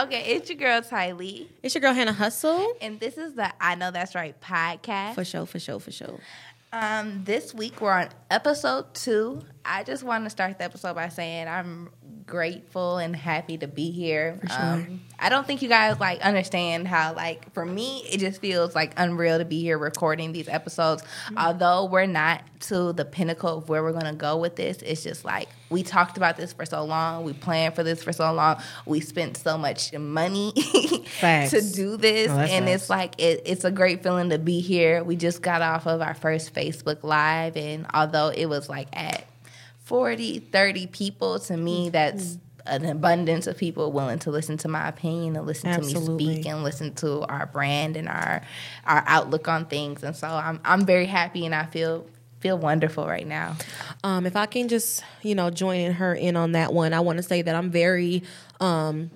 Okay, it's your girl Ty Lee, It's your girl Hannah Hustle. and this is the I Know That's Right podcast. For sure, for sure, for sure. Um, this week we're on episode two. I just want to start the episode by saying I'm grateful and happy to be here. Sure. Um, I don't think you guys like understand how like for me it just feels like unreal to be here recording these episodes. Mm-hmm. Although we're not to the pinnacle of where we're gonna go with this, it's just like we talked about this for so long, we planned for this for so long, we spent so much money to do this, that's and it's like it, it's a great feeling to be here. We just got off of our first Facebook Live, and although it was like at 40, 30 people, to me, that's an abundance of people willing to listen to my opinion and listen to me speak and listen to our brand and our our outlook on things. And so I'm I'm very happy and I feel feel wonderful right now. Um, if I can just, you know, join her in on that one, I want to say that I'm very, um,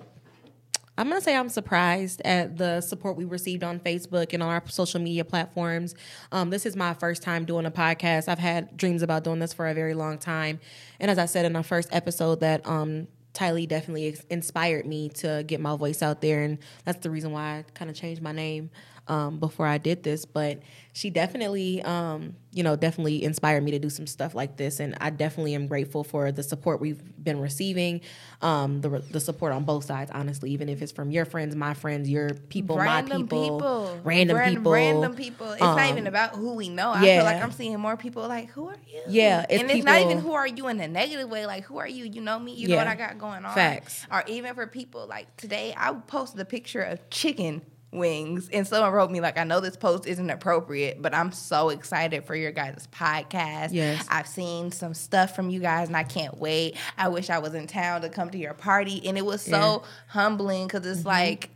I'm gonna say I'm surprised at the support we received on Facebook and on our social media platforms. Um, this is my first time doing a podcast. I've had dreams about doing this for a very long time, and as I said in our first episode, that um, Tylee definitely inspired me to get my voice out there, and that's the reason why I kind of changed my name um, before I did this. But she definitely, um, you know, definitely inspired me to do some stuff like this, and I definitely am grateful for the support we've been receiving, um, the the support on both sides. Honestly, even if it's from your friends, my friends, your people, my people, random Ran- people, random people. It's not Um, even about who we know. I yeah. feel like I'm seeing more people like, who are you? Yeah, it's and it's not even who are you in a negative way. Like, who are you? You know me. You know what I got going on. Facts. Or even for people like today, I posted a picture of chicken wings, and someone wrote me like, I know this post isn't appropriate, but I'm so excited for your guys' podcast. Yes. I've seen some stuff from you guys, and I can't wait. I wish I was in town to come to your party, and it was so Yeah. Mm-hmm. humbling because it's like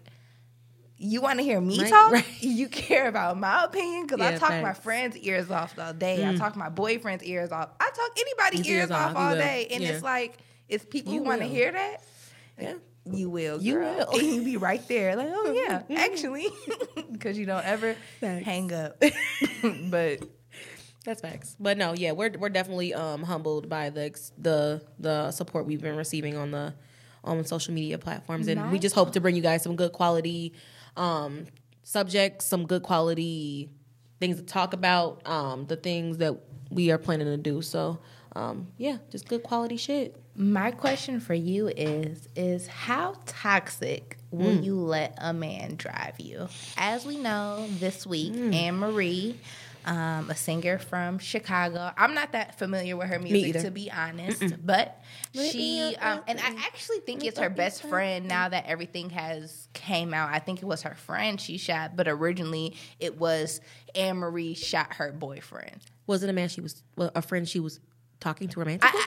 you want to hear me Right, talk? right. You care about my opinion? Because I Yeah, talk my. Mm. friends' ears off all day. I talk my boyfriend's ears off. I talk anybody's ears, ears off, off, all day. And Yeah. it's like, it's people You who want to hear that. Yeah. You will. You girl. will. And you'll be right there. Like, oh, yeah, actually. Because you don't ever Facts. hang up. but That's facts. But no, yeah, we're we're definitely um, humbled by the the the support we've been receiving on the on social media platforms, and we just hope to bring you guys some good quality um, subjects, some good quality things to talk about, um, the things that we are planning to do. So um, yeah, just good quality shit. My question for you is is how toxic will Mm. you let a man drive you? As we know, this week Mm. Anne Marie, um, a singer from Chicago. I'm not that familiar with her music to be honest, but she um, and I actually think it's her best friend now that everything has came out. I think it was her friend she shot, but originally it was Anne Marie shot her boyfriend. Was it a man she was well, a friend she was talking to romantically?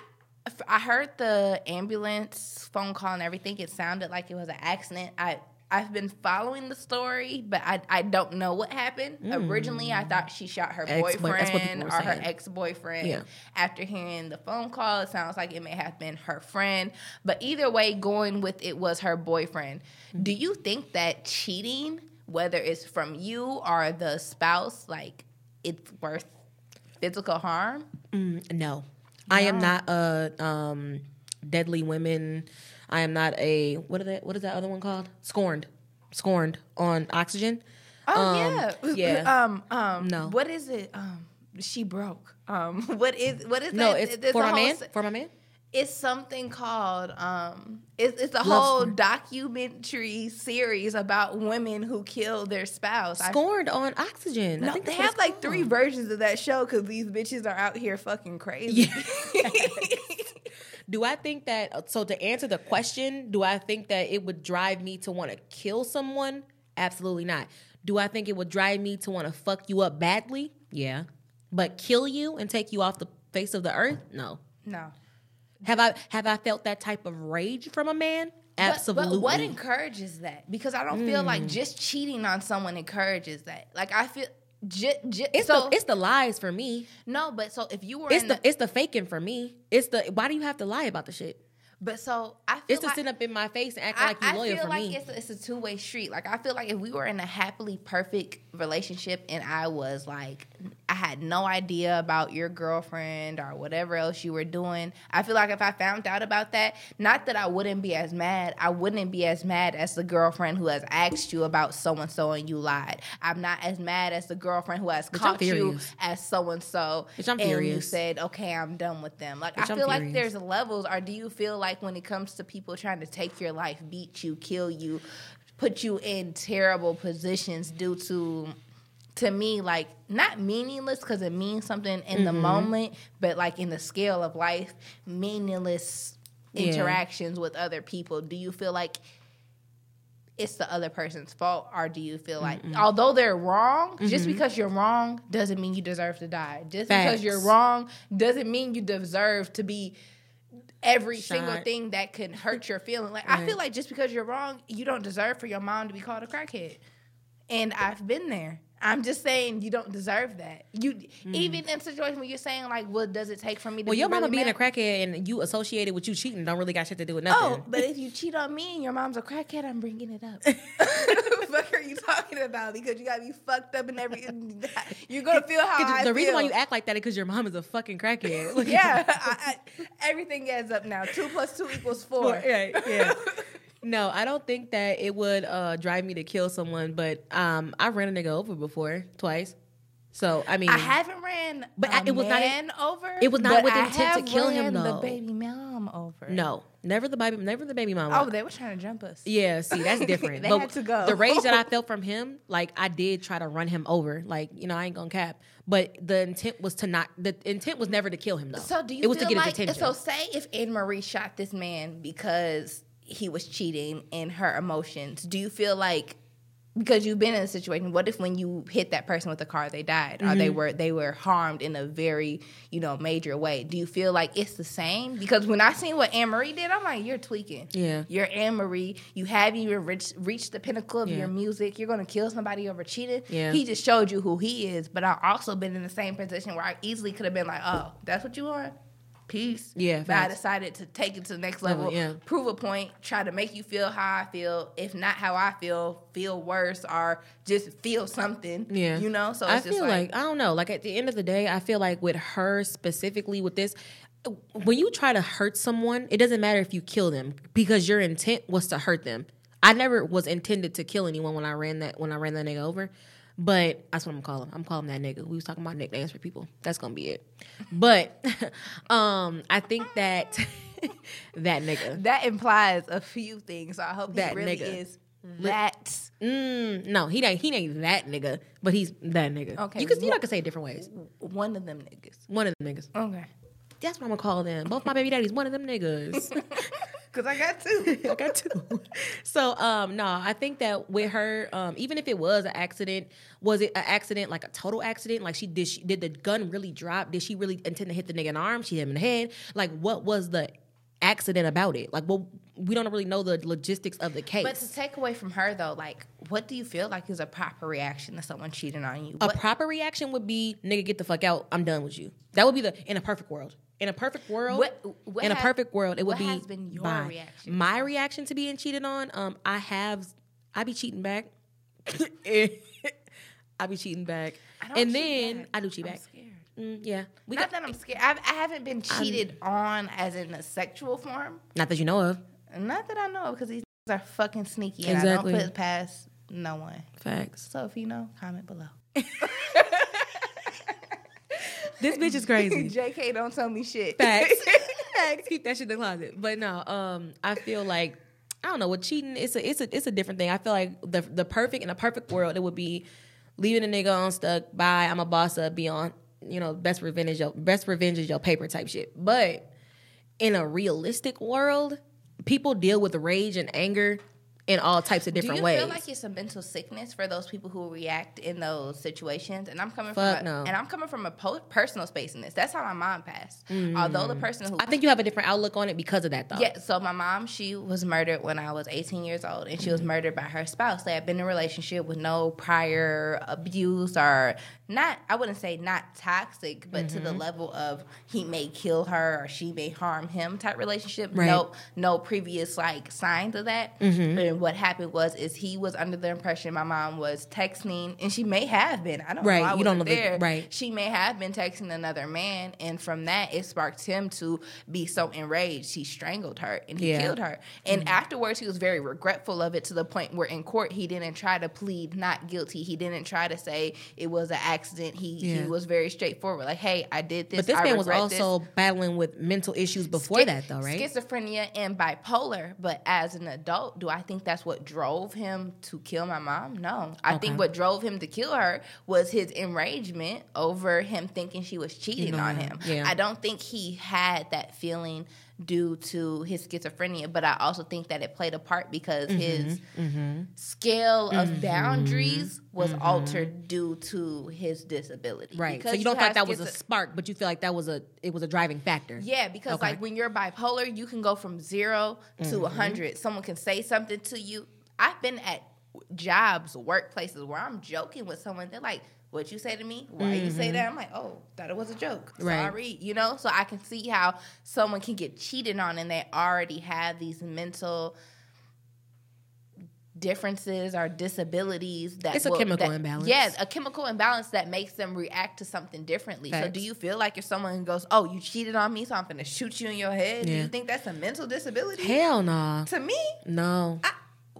I, I, heard the ambulance phone call and everything. It sounded like it was an accident. I I've been following the story, but I I don't know what happened. Originally, I thought she shot her Ex- boyfriend that's what people or were her ex boyfriend. Yeah. After hearing the phone call, it sounds like it may have been her friend. But either way, going with it was her boyfriend. Mm-hmm. Do you think that cheating, whether it's from you or the spouse, like it's worth physical harm? No. I am not a um, deadly women. I am not a what are that? What is that other one called? Scorned, scorned on oxygen. Oh Um, yeah, yeah. Um, um, No. What is it? Um, she broke. Um, what is what is No, that? it's There's for my man. se- For my man. It's something called. Um, it's it's a Love whole Scorn. documentary series about women who kill their spouse. I- Scorned on oxygen. I no, think they have like three versions of that show because these bitches are out here fucking crazy. Do I think that? So to answer the question, do I think that it would drive me to want to kill someone? Absolutely not. Do I think it would drive me to want to fuck you up badly? Yeah. But kill you and take you off the face of the earth? No. no, Have I have I felt that type of rage from a man? Absolutely. But, what encourages that? Because I don't feel Mm. like just cheating on someone encourages that. Like I feel. J- j- it's so the it's the lies for me. no, but so if you were It's in the it's the faking for me. It's the why do you have to lie about the shit? But so I feel It's to like, sit up in my face and act I, like you I loyal feel for like me. it's a, it's a two way street. Like I feel like if we were in a happily perfect relationship and I was like, I had no idea about your girlfriend or whatever else you were doing, I feel like if I found out about that, not that I wouldn't be as mad, I wouldn't be as mad as the girlfriend who has asked you about so and so and you lied. I'm not as mad as the girlfriend who has I'm caught you as so and so and you said, okay, I'm done with them. Like Bitch, I feel like there's levels, or do you feel like when it comes to people trying to take your life, beat you, kill you, put you in terrible positions due to to me like not meaningless because it means something in the Mm-hmm. moment but like in the scale of life meaningless Yeah. interactions with other people do you feel like it's the other person's fault or do you feel like although they're wrong just because you're wrong doesn't mean you deserve to die just because you're Mm-hmm. Wrong doesn't mean you deserve to be every single thing that can hurt your feeling. Like i feel like just because you're wrong you don't deserve for your mom to be called a crackhead. And I've been there. I'm just saying you don't deserve that. You even in situations where you're saying like, what does it take for me to? Mm. Well, be your mama really being mad? a crackhead and you associated with you cheating don't really got shit to do with nothing. Oh, but if you cheat on me and your mom's a crackhead, I'm bringing it up. fuck are you talking about? Because you gotta be fucked up and everything. You're gonna feel how I the reason why you act like that is because your mom is a fucking crackhead. Yeah, I, I, everything adds up now. Two plus two equals four. Right, yeah. No, I don't think that it would uh, drive me to kill someone, but um, I ran a nigga over before, twice. So I mean, I haven't ran, But I- it was not man over. it was not with I intent to kill him, ran The though. baby mom over. no, never the baby, never the baby mama. Oh, they were trying to jump us. Yeah, see, that's different. They but had to go. The rage that I felt from him, like I did try to run him over. Like, you know, I ain't gonna cap. But the intent was to not the intent was never to kill him though. So do you it was to get like his attention. so? Say if Anne Marie shot this man because he was cheating in her emotions, do you feel like because you've been in a situation? What if when you hit that person with the car, they died or Mm-hmm. they were they were harmed in a very you know major way? Do you feel like it's the same? Because when I seen what Anne Marie did, I'm like, you're tweaking. Yeah. you're Anne Marie. You haven't even reached, reached the pinnacle of Yeah. your music. You're gonna kill somebody over cheating. Yeah. He just showed you who he is. But I've also been in the same position where I easily could have been like, oh, that's what you want. Peace. Yeah, But I decided to take it to the next Level, yeah. prove a point, try to make you feel how I feel. If not how I feel, feel worse or just feel something. Yeah. You know? So I just feel like, like, I don't know. Like at the end of the day, I feel like with her specifically with this, when you try to hurt someone, it doesn't matter if you kill them because your intent was to hurt them. I never was intended to kill anyone when I ran that when I ran that nigga over. But that's what I'm calling. I'm calling that nigga. We was talking about nicknames for people. That's gonna be it. But um, I think that that nigga. that implies a few things. So I hope That really nigga. is that. Mm, no, he ain't. He ain't that nigga. But he's that nigga. Okay, You can you know, I can say it different ways. One of them niggas. One of them niggas. Okay. That's what I'm gonna call them. Both my baby daddies, one of them niggas. Because I got two. I got two. So um no, I think that with her, um, even if it was an accident, was it an accident like a total accident? Like she did she did the gun really drop? Did she really intend to hit the nigga in the arm? She hit him in the head? Like what was the accident about it? Like well we don't really know the logistics of the case. But to take away from her though, like, what do you feel like is a proper reaction to someone cheating on you? a What- proper reaction would be nigga get the fuck out, I'm done with you. That would be the in a perfect world. In a perfect world, What- what in a perfect world, it would what be has been your bye. reaction? My reaction to being cheated on, um, I have, I be cheating back. I be cheating back, I don't and then back. I do cheat I'm back. scared. Mm, yeah, we Not got that I'm scared. I've, I haven't been cheated on as in a sexual form. not that you know of. Not that I know of, because these are fucking sneaky, and Exactly. I don't put it past no one. Facts. So if you know, comment below. This bitch is crazy. JK, don't tell me shit. Facts. Facts. Keep that shit in the closet. But no, um, I feel like I don't know. With cheating, it's a it's a it's a different thing. I feel like the the perfect in a perfect world, it would be leaving a nigga on stuck. Bye. I'm a boss up. Be on. You know, best revenge is your best revenge is your paper type shit. But in a realistic world, people deal with rage and anger in all types of different ways. Do you ways. feel like it's a mental sickness for those people who react in those situations? And I'm coming Fuck from a, no. and I'm coming from a po- personal space in this. That's how my mom passed. Although the mm. person who I think you have a different outlook on it because of that, though. Yeah, so my mom, she was murdered when I was 18 years old, and she was murdered by her spouse. They had been in a relationship with no prior abuse or not I wouldn't say not toxic, but to Mm-hmm. the level of he may kill her or she may harm him type relationship. Right. No, no previous like signs of that. Mm-hmm. And what happened was is he was under the impression my mom was texting, and she may have been. I don't Right, know. I you don't know the- there. right. She may have been texting another man, and from that it sparked him to be so enraged he strangled her and he Yeah. Mm-hmm. killed her. And afterwards he was very regretful of it to the point where in court he didn't try to plead not guilty. He didn't try to say it was an accident. He Yeah. he was very straightforward. Like, hey, I did this. But this I man was regret this. also battling with mental issues before Schi- that, though, right? Schizophrenia and bipolar. But as an adult, do I think that's what drove him to kill my mom? No. I think what drove him to kill her was his enragement over him thinking she was cheating on him. Yeah. I don't think he had that feeling due to his schizophrenia, but I also think that it played a part because Mm-hmm. his mm-hmm. scale of mm-hmm, boundaries was mm-hmm. altered due to his disability. Right. Because so you don't think that was a spark, but you feel like that was a it was a driving factor. yeah, because Okay. like when you're bipolar, you can go from 0 to a hundred. Someone can say something to you. I've been at jobs, workplaces where I'm joking with someone. They're like, "What you say to me? Why you say that?" Mm-hmm. I'm like, "Oh, thought it was a joke. Right. Sorry." You know, so I can see how someone can get cheated on and they already have these mental differences or disabilities that It's a will- chemical that- imbalance. Yes, a chemical imbalance that makes them react to something differently. So do you feel like if someone goes, "Oh, you cheated on me, so I'm gonna shoot you in your head"? Do you think that's a mental disability? Hell no. to me, No. I,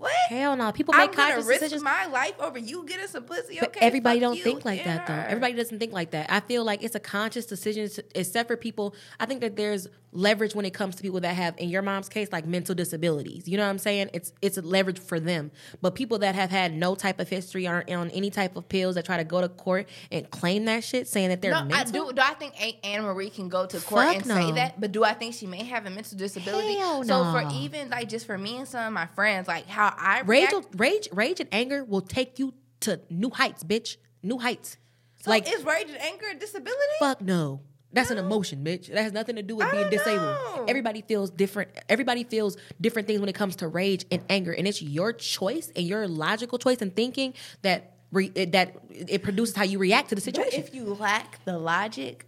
what? Hell no. People I'm make gonna conscious risk decisions. my life over you getting some pussy. But Okay, everybody fuck don't think like that though. Everybody doesn't think like that. I feel like it's a conscious decision, to- except for people. I think that there's leverage when it comes to people that have, in your mom's case, like mental disabilities. You know what I'm saying? It's it's a leverage for them. But people that have had no type of history aren't on any type of pills that try to go to court and claim that shit, saying that they're No, I mental. do. Do I think Anne Marie can go to court Fuck and no. say that? But do I think she may have a mental disability? Hell so for even like just for me and some of my friends, like how I rage, react, rage, rage, and anger will take you to new heights, bitch. New heights. so like is rage and anger a disability? Fuck no. That's an emotion, bitch. That has nothing to do with being disabled. know. Everybody feels different. Everybody feels different things when it comes to rage and anger, and it's your choice and your logical choice and thinking that re- that it produces how you react to the But situation. if you lack the logic,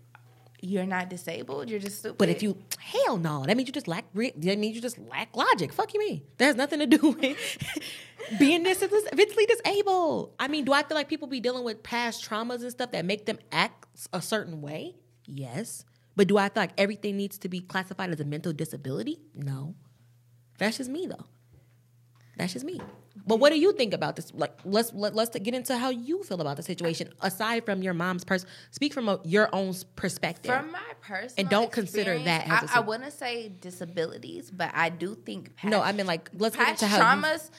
you're not disabled. You're just stupid. But if you hell no, that means you just lack. Re- that means you just lack logic. Fuck you, mean that has nothing to do with being mentally disabled. I mean, do I feel like people be dealing with past traumas and stuff that make them act a certain way? Yes, but do I feel like everything needs to be classified as a mental disability? No, that's just me though. That's just me. But what do you think about this? Like, let's let, let's get into how you feel about the situation. Aside from your mom's person, speak from a, your own perspective. From my personal And don't consider that as a I, I wouldn't say disabilities, but I do think past, No, I mean, like, let's get into how you- traumas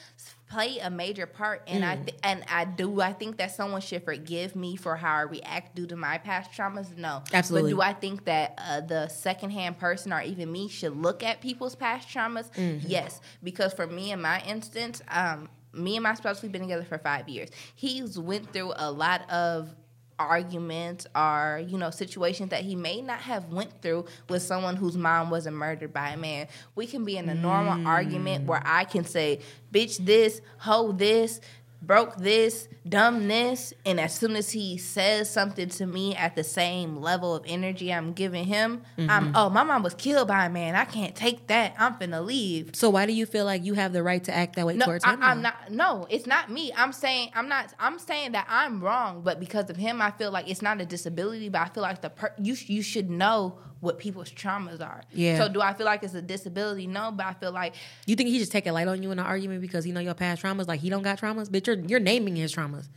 play a major part, and I th- and I do. I think that someone should forgive me for how I react due to my past traumas. No, Absolutely. But do I think that uh, the secondhand person or even me should look at people's past traumas? Mm-hmm. Yes, because for me in my instance, um, me and my spouse we've been together for five years. He's went through a lot of arguments or you know situations that he may not have went through with someone whose mom wasn't murdered by a man. We can be in a normal argument where mm. i can say bitch this hoe this broke this dumb this and as soon as he says something to me at the same level of energy i'm giving him i'm mm-hmm. oh my mom was killed by a man i can't take that i'm finna leave So why do you feel like you have the right to act that way no, towards I, him? I'm now? not. No, it's not me. I'm saying I'm not. I'm saying that I'm wrong, but because of him, I feel like it's not a disability. But I feel like the per, you you should know what people's traumas are. Yeah. So do I feel like it's a disability? No, but I feel like You think he just take a light on you in an argument because he know your past traumas? Like he don't got traumas, but you're you're naming his traumas.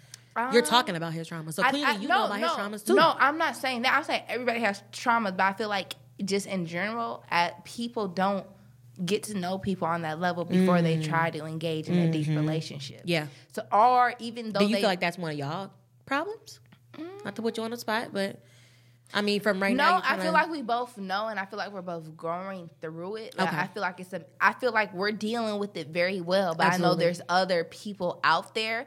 you're talking about his traumas, so clearly I- you no, know about no, his traumas too. No, I'm not saying that. I'm saying everybody has traumas, but I feel like just in general, at people don't get to know people on that level before they try to engage in a deep relationship. Mm-hmm. Yeah. So or even though Do you they feel like that's one of y'all problems? Not to put you on the spot, but I mean, from right no, now, No, I feel like we both know, and I feel like we're both growing through it. Like, Okay. I feel like it's a. I feel like we're dealing with it very well, but I know Mm-hmm. there's other people out there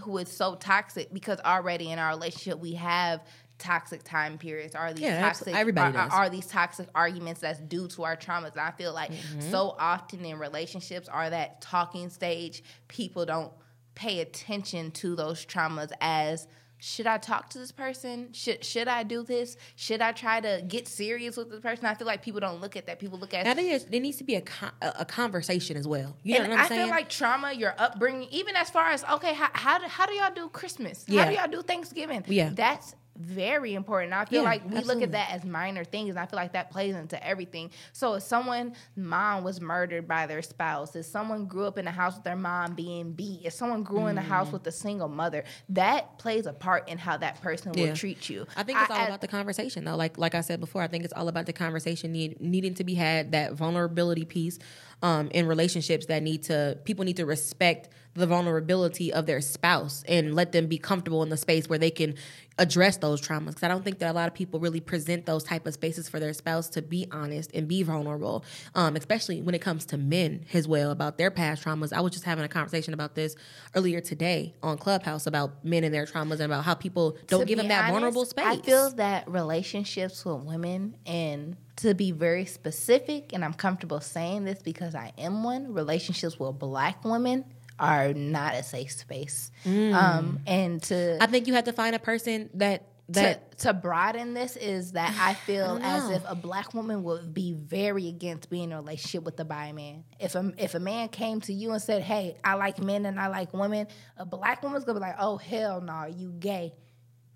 who is so toxic because already in our relationship we have toxic time periods. Are these Yeah, toxic? everybody are, are these toxic arguments that's due to our traumas? And I feel like Mm-hmm. so often in relationships are that talking stage. People don't pay attention to those traumas as should I talk to this person? Should should I do this? Should I try to get serious with this person? I feel like people don't look at that. People look at. I think there's, there needs to be a con- a conversation as well. You know and what I'm I saying? feel like trauma, your upbringing, even as far as okay, how how do, how do y'all do Christmas? How do y'all do Thanksgiving? Yeah. that's very important. I feel Yeah, like we look at that as minor things, and I feel like that plays into everything. So if someone mom was murdered by their spouse, if someone grew up in a house with their mom being beat, if someone grew in a house Mm. with a single mother, that plays a part in how that person will treat you. I think it's all I- about the conversation, though. Like like I said before, I think it's all about the conversation need, needing to be had. That vulnerability piece um, in relationships that need to people need to respect the vulnerability of their spouse and let them be comfortable in the space where they can address those traumas. Because I don't think that a lot of people really present those type of spaces for their spouse to be honest and be vulnerable, um, especially when it comes to men as well about their past traumas. I was just having a conversation about this earlier today on Clubhouse about men and their traumas and about how people don't to give them that honest, vulnerable space. I feel that relationships with women, and to be very specific, and I'm comfortable saying this because I am one, relationships with black women are not a safe space. Um, and to I think you have to find a person that that to, to broaden this is that I feel don't as if a black woman would be very against being in a relationship with a bi man. If a if a man came to you and said, "Hey, I like men and I like women," a black woman's gonna be like, "Oh hell no, you gay,"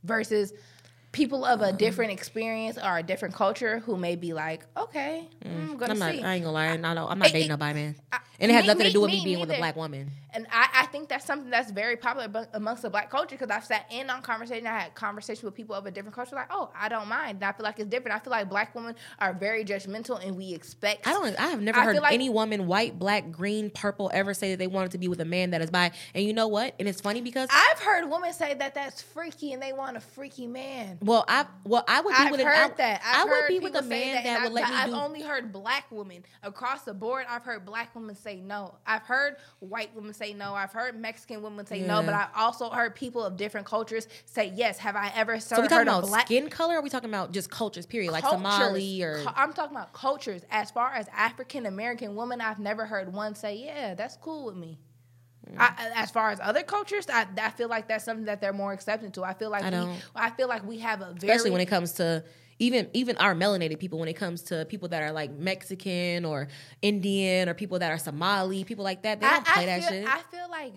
versus people of a different experience or a different culture who may be like, "Okay, mm. mm, I'm gonna I'm not. see." I ain't gonna lie. I'm not It- dating it- a bi man, I- and it has me- nothing to do with me, me being with a black woman. And I, I think that's something that's very popular amongst the black culture because I've sat in on conversation. I had conversations with people of a different culture, like, oh, I don't mind. And I feel like it's different. I feel like black women are very judgmental and we expect. I don't. I have never I heard like- any woman, white, black, green, purple, ever say that they wanted to be with a man that is bi. And you know what? And it's funny because I've heard women say that that's freaky and they want a freaky man. well, I well I would be I've with an- heard I, that. I've I would be with a man that, and would I've, let me I've do. only heard black women across the board. I've heard black women say no. I've heard white women say no. I've heard Mexican women say no. But I also heard people of different cultures say yes. Have I ever so we talking a about black skin color? Or are we talking about just cultures? Period, like. Somali or I'm talking about cultures. As far as African American women, I've never heard one say, "Yeah, that's cool with me." Mm. I, as far as other cultures, I, I feel like that's something that they're more accepting to. I feel like I we. I feel like we have a very especially when it comes to even even our melanated people when it comes to people that are like Mexican or Indian or people that are Somali, people like that. They don't play I that feel, shit. I feel like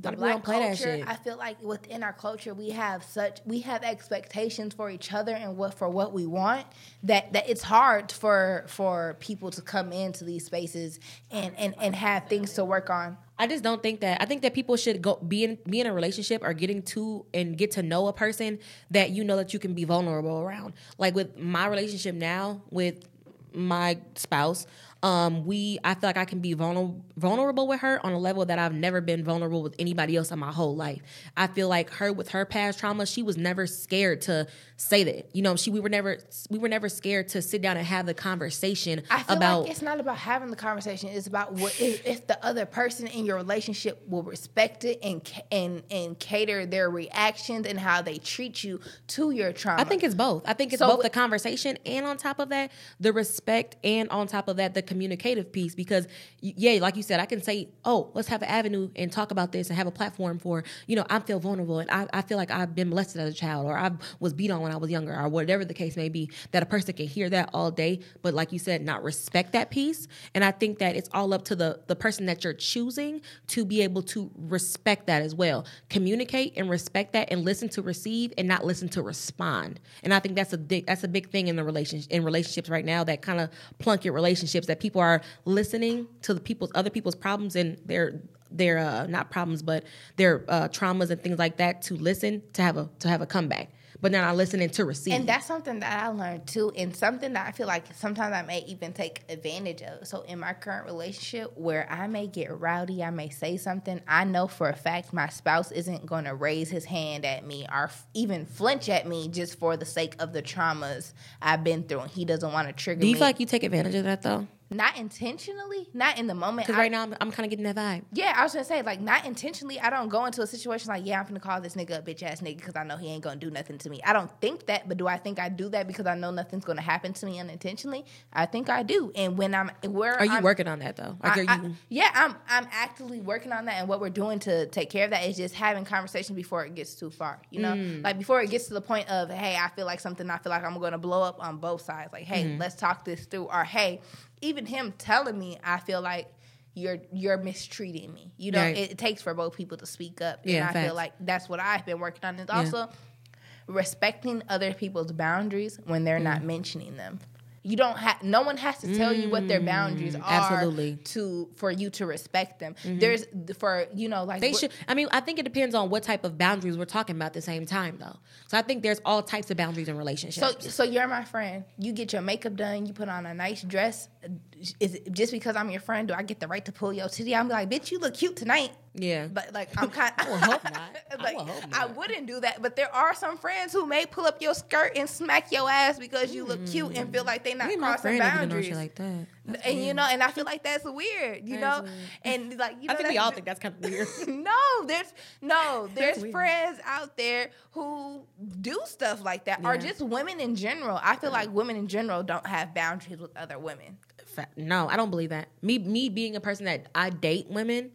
the lot of people black don't play that culture. shit. I feel like within our culture, we have such we have expectations for each other and what for what we want that that it's hard for for people to come into these spaces and and and have things to work on. I just don't think that. I think that people should go be in be in a relationship or getting to and get to know a person that you know that you can be vulnerable around. Like with my relationship now with my spouse, um, we I feel like I can be vulnerable vulnerable with her on a level that I've never been vulnerable with anybody else in my whole life. I feel like her with her past trauma, she was never scared to say that. You know, she we were never we were never scared to sit down and have the conversation I feel about like it's not about having the conversation. It's about what if, if the other person in your relationship will respect it and and and cater their reactions and how they treat you to your trauma. I think it's both. I think it's So both with- the conversation and on top of that, the respect and on top of that, the communicative piece. Because yeah, like you said, I can say, oh, let's have an avenue and talk about this and have a platform for, you know, I feel vulnerable and I, I feel like I've been molested as a child or I was beat on when I was younger or whatever the case may be. That a person can hear that all day, but like you said, not respect that piece. And I think that it's all up to the the person that you're choosing to be able to respect that as well. Communicate and respect that and listen to receive and not listen to respond. And I think that's a big that's a big thing in the relationship in relationships right now that kind of plunk your relationships that people are listening to the people's other people's problems and their their uh, not problems but their uh, traumas and things like that to listen to have a to have a comeback. But they're not listening to receive. And that's something that I learned too, and something that I feel like sometimes I may even take advantage of. So in my current relationship, where I may get rowdy, I may say something. I know for a fact my spouse isn't going to raise his hand at me or f- even flinch at me just for the sake of the traumas I've been through. And he doesn't want to trigger Do you me. feel like you take advantage of that though? Not intentionally, not in the moment. Because right now I'm, I'm kind of getting that vibe. Yeah, I was gonna say like not intentionally. I don't go into a situation like, yeah, I'm gonna call this nigga a bitch ass nigga because I know he ain't gonna do nothing to me. I don't think that, but do I think I do that because I know nothing's gonna happen to me unintentionally? I think I do. And when I'm where Are you I'm, working on that though? Like, I- are I- yeah, I'm I'm actively working on that, and what we're doing to take care of that is just having conversations before it gets too far. You know, Mm. like before it gets to the point of, hey, I feel like something. I feel like I'm going to blow up on both sides. Like, hey, Mm-hmm. let's talk this through. Or hey, even him telling me, I feel like. You're you're mistreating me. You know, Right. it, it takes for both people to speak up, Yeah, and I facts. feel like that's what I've been working on. Is also respecting other people's boundaries when they're Mm. not mentioning them. You don't have no one has to tell you what their boundaries are Mm, absolutely. to for you to respect them. There's for you know like Mm-hmm. They should. I mean, I think it depends on what type of boundaries we're talking about at the same time, though. So I think there's all types of boundaries in relationships. So so you're my friend. You get your makeup done. You put on a nice dress. Is it just because I'm your friend? Do I get the right to pull your titty? I'm like, bitch, you look cute tonight. yeah, But like I'm kind. I would hope not. I like would hope I wouldn't do that. But there are some friends who may pull up your skirt and smack your ass because you look cute and feel like they're not Me crossing friend never done no boundaries. like that. That's and weird. you know, and I feel like that's weird. You That know, weird. and like you know, I think we all think that's kind of weird. no, there's no, there's friends out there who do stuff like that, or just women in general. I feel like women in general don't have boundaries with other women. No, I don't believe that. Me, me being a person that I date women,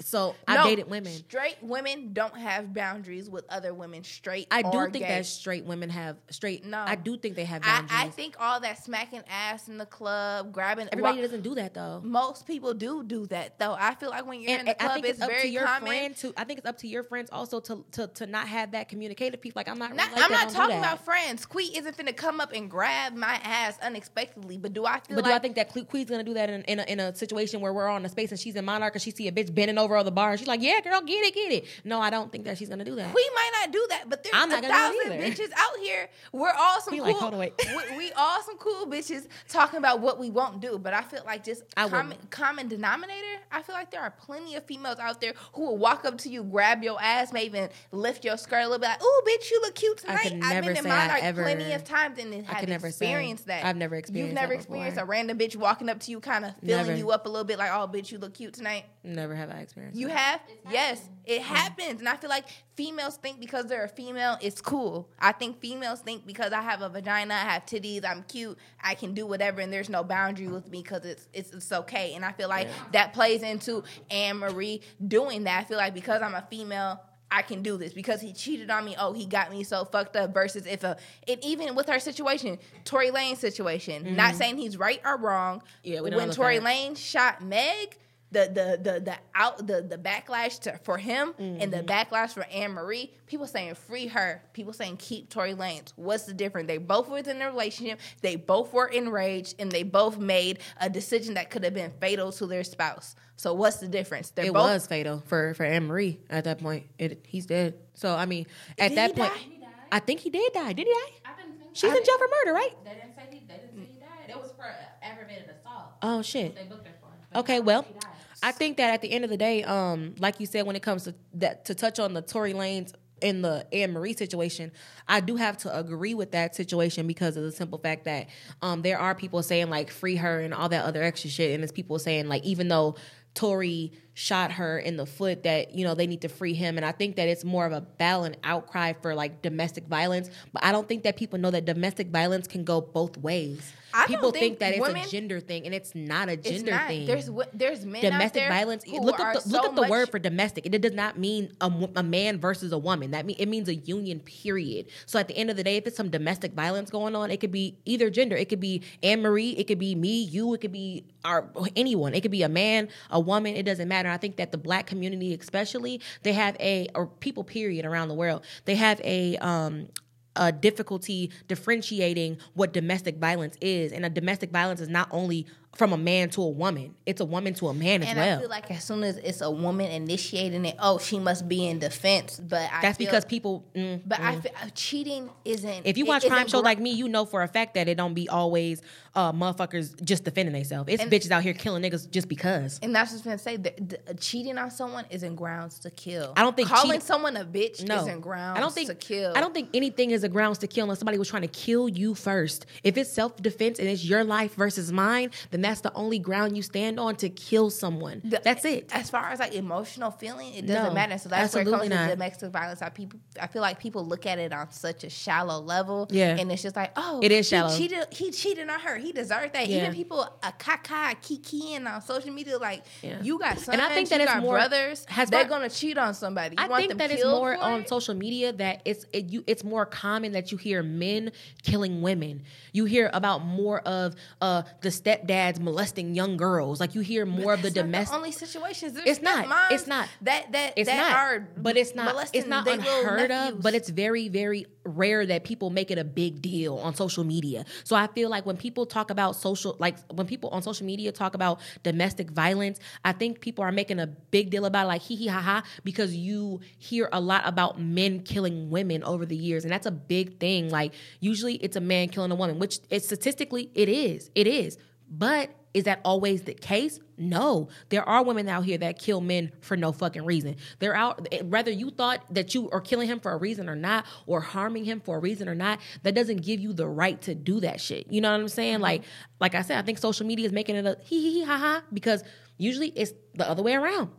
so I No, dated women. Straight women don't have boundaries with other women. Straight, I do think gay. that straight women have straight. No. I do think they have boundaries. I think all that smacking ass in the club, grabbing Everybody wa- doesn't do that though. Most people do do that though. I feel like when you're in the and I club, it's, it's, very common. to. I think it's up to your friends also to to, to not have that communicative piece. Like I'm not. Not- like I'm that, not talking about friends. Quee isn't finna come up and grab my ass unexpectedly. But do I feel But like do I think that Quee's gonna do that in, in, a, in a situation where we're on a space and she's in Monarch and she see a bitch bending over on the bar and she's like, "Yeah, girl, get it, get it." No, I don't think that she's gonna do that. We might not do that, but there's I'm a thousand bitches out here. We're all some We cool. like, hold on, wait. we, we all some cool bitches talking about what we won't do. But I feel like just I common, wouldn't. common denominator. I feel like there are plenty of females out there who will walk up to you, grab your ass, maybe even lift your skirt a little bit. Like, "Ooh, bitch, you look cute I tonight." could I've never been in say mine like ever- plenty of times and had could never say. experienced that. I've never experienced. You've never that before. experienced a random bitch walking up to you, kind of filling Never. you up a little bit, like, "Oh, bitch, you look cute tonight." Never have I experienced. You that. have? Yes, it happens. And I feel like females think because they're a female, it's cool. I think females think because I have a vagina, I have titties, I'm cute, I can do whatever, and there's no boundary with me because it's, it's it's okay. And I feel like that plays into Anne Marie doing that. I feel like because I'm a female. I can do this because he cheated on me. Oh, he got me so fucked up. Versus if a, it even with her situation, Tory Lane situation. Not saying he's right or wrong. Mm-hmm. Yeah, we when know the Tory. Lane shot Meg, the the the the out the the backlash to, for him and Mm-hmm. the backlash for Anne Marie, people saying free her, people saying keep Tory Lanez. What's the difference? They both were in a relationship, they both were enraged, and they both made a decision that could have been fatal to their spouse. So what's the difference? They're It both was fatal for for Anne Marie at that point. It, he's dead. So I mean, at Did that he point, die? He died. I think he did die. Did he die? I didn't think She's in jail for murder, right? They didn't say he. They didn't say he died. It was for aggravated assault. Oh shit. They booked her for. Okay, well, she died. I think that at the end of the day, um, like you said, when it comes to that, to touch on the Tory Lanez in the Anne Marie situation, I do have to agree with that situation because of the simple fact that um, there are people saying like free her and all that other extra shit, and there's people saying like even though Tory shot her in the foot that you know they need to free him. And i think that it's more of a balanced outcry for like domestic violence. But i don't think that people know that domestic violence can go both ways. I people think think, that it's women- a gender thing and it's not a gender not. thing. There's there's men out domestic violence look at the, look so up the much- word for domestic. It does not mean a, a man versus a woman. That mean it means a union period. So at the end of the day if it's some domestic violence going on it could be either gender. It could be anne-marie it could be me you. It could be our anyone. It could be a man a woman. It doesn't matter i think that the black community especially they have a or people period around the world they have a um a difficulty differentiating what domestic violence is and a domestic violence is not only from a man to a woman it's a woman to a man as And well I feel like as soon as it's a woman initiating it, oh, she must be in defense. But I That's feel- because people. mm, But I feel uh, cheating isn't. if you watch crime shows gr- like me, you know for a fact that it don't be always uh, motherfuckers just defending themselves. It's And- bitches out here killing niggas just because. And that's was gonna say. The, the, cheating on someone isn't grounds to kill. I don't think calling cheating- someone a bitch No, isn't grounds I don't think to kill. I don't think anything is a grounds to kill unless somebody was trying to kill you first. If it's self defense and it's your life versus mine, then that's the only ground you stand on to kill someone. that's it. As far as like emotional feeling, it doesn't No, matter. So that's where it comes not. to domestic violence. I people, I feel like people look at it on such a shallow level. Yeah. and it's just like, oh, It is he shallow. cheated. He cheated on her. He deserved that. Yeah. Even people a caca kikiing on social media, like Yeah. you got sons, And I think that you more- brothers. has they're gonna cheat on somebody. You I want think them that it's more on it? social media that it's it, you it's more common that you hear men killing women. You hear about more of uh the stepdads molesting young girls. Like you hear more of the domestic. only situations. There's It's not. stepmoms It's not. That that it's that not, are but it's not. It's not unheard of, but it's very, very rare that people make it a big deal on social media. So I feel like when people talk about social, like when people on social media talk about domestic violence, I think people are making a big deal about it, like hee hee ha ha because you hear a lot about men killing women over the years, and that's a big thing. Like usually it's a man killing a woman, which it, statistically it is, it is, but. Is that always the case? No. There are women out here that kill men for no fucking reason. They're out eh, whether you thought that you are killing him for a reason or not or harming him for a reason or not, that doesn't give you the right to do that shit. You know what I'm saying? Like like I said, I think social media is making it a hee hee hee ha ha because usually it's the other way around.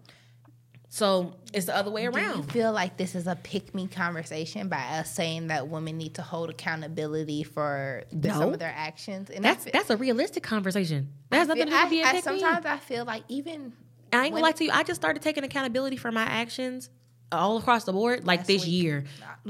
So it's the other way around. Do you feel like this is a pick me conversation by us saying that women need to hold accountability for the, some of their actions? And That's I fe- that's a realistic conversation. That has I nothing to feel- do with being I, I, pick me. sometimes I feel like even I ain't gonna lie to you. I just started taking accountability for my actions all across the board, like Last this week. year.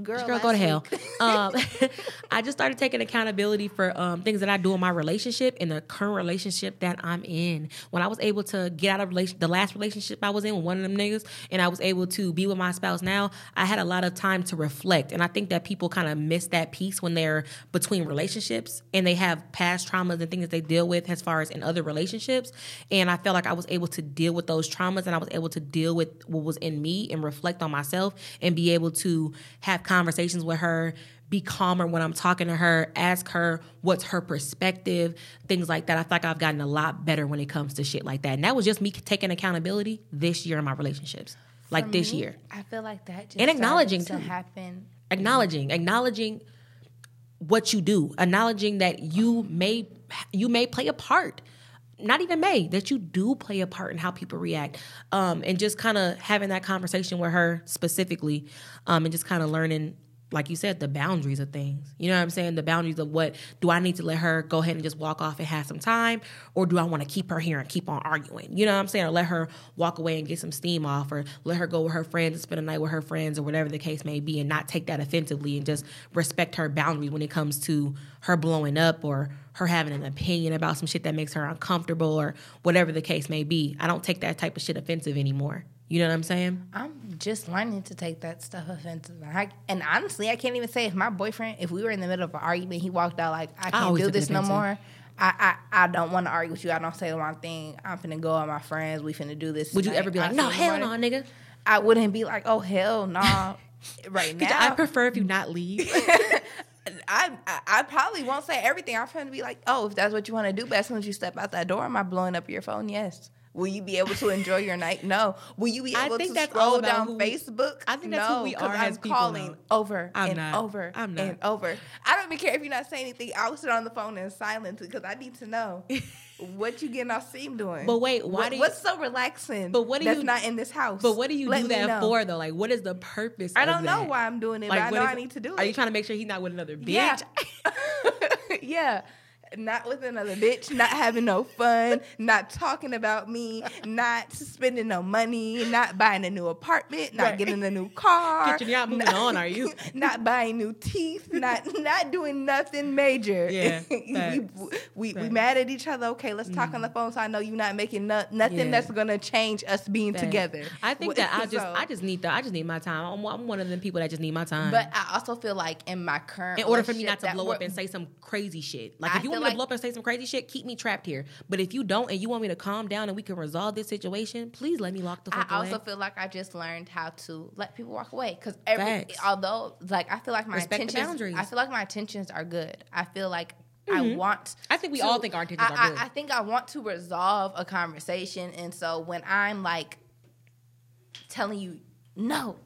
Girl, Girl, go to hell. um, I just started taking accountability for um, things that I do in my relationship in the current relationship that I'm in. When I was able to get out of relation, the last relationship I was in with one of them niggas, and I was able to be with my spouse now, I had a lot of time to reflect. And I think that people kind of miss that piece when they're between relationships and they have past traumas and things that they deal with as far as in other relationships. And I felt like I was able to deal with those traumas and I was able to deal with what was in me and reflect on myself and be able to have conversations with her be calmer when I'm talking to her, ask her what's her perspective, things like that. I feel like I've gotten a lot better when it comes to shit like that. And that was just me taking accountability this year in my relationships. Like for this me, year. I feel like that just And acknowledging, to too. happen. Acknowledging, acknowledging what you do, acknowledging that you may you may play a part. Not even may, that you do play a part in how people react. Um, and just kind of having that conversation with her specifically, um, and just kind of learning like you said, the boundaries of things. You know what I'm saying? The boundaries of what do I need to let her go ahead and just walk off and have some time, or do I want to keep her here and keep on arguing? You know what I'm saying? Or let her walk away and get some steam off, or let her go with her friends and spend a night with her friends, or whatever the case may be, and not take that offensively and just respect her boundaries when it comes to her blowing up or her having an opinion about some shit that makes her uncomfortable or whatever the case may be. I don't take that type of shit offensive anymore. You know what I'm saying? I'm just learning to take that stuff offensive. And, I, and honestly, I can't even say if my boyfriend, if we were in the middle of an argument, he walked out like, I can't always do this no more. I, I, I don't want to argue with you. I don't say the wrong thing. I'm finna go with my friends. We finna do this. Would you ever be like, no, see you in the hell no, morning." nigga? I wouldn't be like, oh hell no. right now, I prefer if you not leave. I, I I probably won't say everything. I'm trying to be like, oh, if that's what you want to do, but as soon as you step out that door, am I blowing up your phone? Yes. Will you be able to enjoy your night? No. Will you be I able think to that's all scroll about down who Facebook? I think that's who we we 'cause are I'm as calling now. over I'm and not. over I'm not. and over. I don't even care if you're not saying anything. I'll sit on the phone in silence because I need to know what you getting off steam doing. But wait, why What- do you- what's so relaxing? But what do that's you- not in this house? But what do you Let do that know. for though? Like, what is the purpose? I don't know that? why I'm doing it, but I know is I need to do it. Are you trying to make sure he's not with another bitch? Yeah. yeah. Not with another bitch, not having no fun, not talking about me, not spending no money, not buying a new apartment, not Right. getting a new car. Kitchen, you're not moving on, are you? not buying new teeth, not not doing nothing major. Yeah, we, we, we mad at each other. Okay, let's talk on the mm-hmm. phone so I know you're not making no, nothing Yeah. that's gonna change us being Facts. together. I think that I just so- I just need the I just need my time. I'm, I'm one of them people that just need my time. But I also feel like in my current in order for me not to blow up and say some crazy shit. Like I if you want me to blow up and say some crazy shit, keep me trapped here. But if you don't and you want me to calm down and we can resolve this situation, please let me lock the I fuck away. I also feel like I just learned how to let people walk away because every Facts. although like I feel like my Respect intentions boundaries. Mm-hmm. I feel like my intentions are good. I feel like I want. I think we to- all think our intentions I, are good. I, I think I want to resolve a conversation, and so when I'm like telling you no,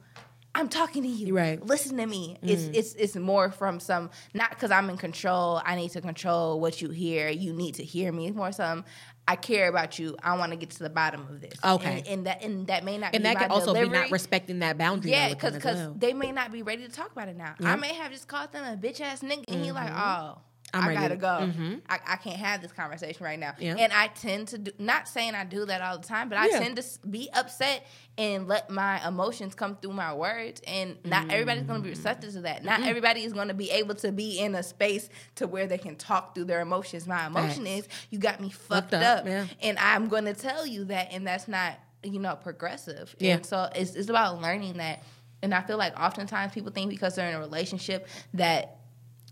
I'm talking to you. Right. Mm. Listen to me. It's it's it's more from some not because I'm in control. I need to control what you hear. You need to hear me. It's more some. I care about you. I want to get to the bottom of this. Okay. And, and that and that may not And be that can also delivery. be not respecting that boundary. Yeah, them because well. they may not be ready to talk about it now. I may have just called them a bitch ass nigga, and he like, oh, Mm-hmm. I'm I gotta to- go. Mm-hmm. I, I can't have this conversation right now. Yeah. And I tend to do, not saying I do that all the time, but I Yeah. tend to be upset and let my emotions come through my words. And not everybody's gonna be mm. receptive to that. Not mm-hmm. everybody is gonna be able to be in a space to where they can talk through their emotions. My emotion is you got me fucked, up, up, yeah. and I'm gonna tell you that, and that's not you know progressive. Yeah. And so it's it's about learning that. And I feel like oftentimes people think because they're in a relationship that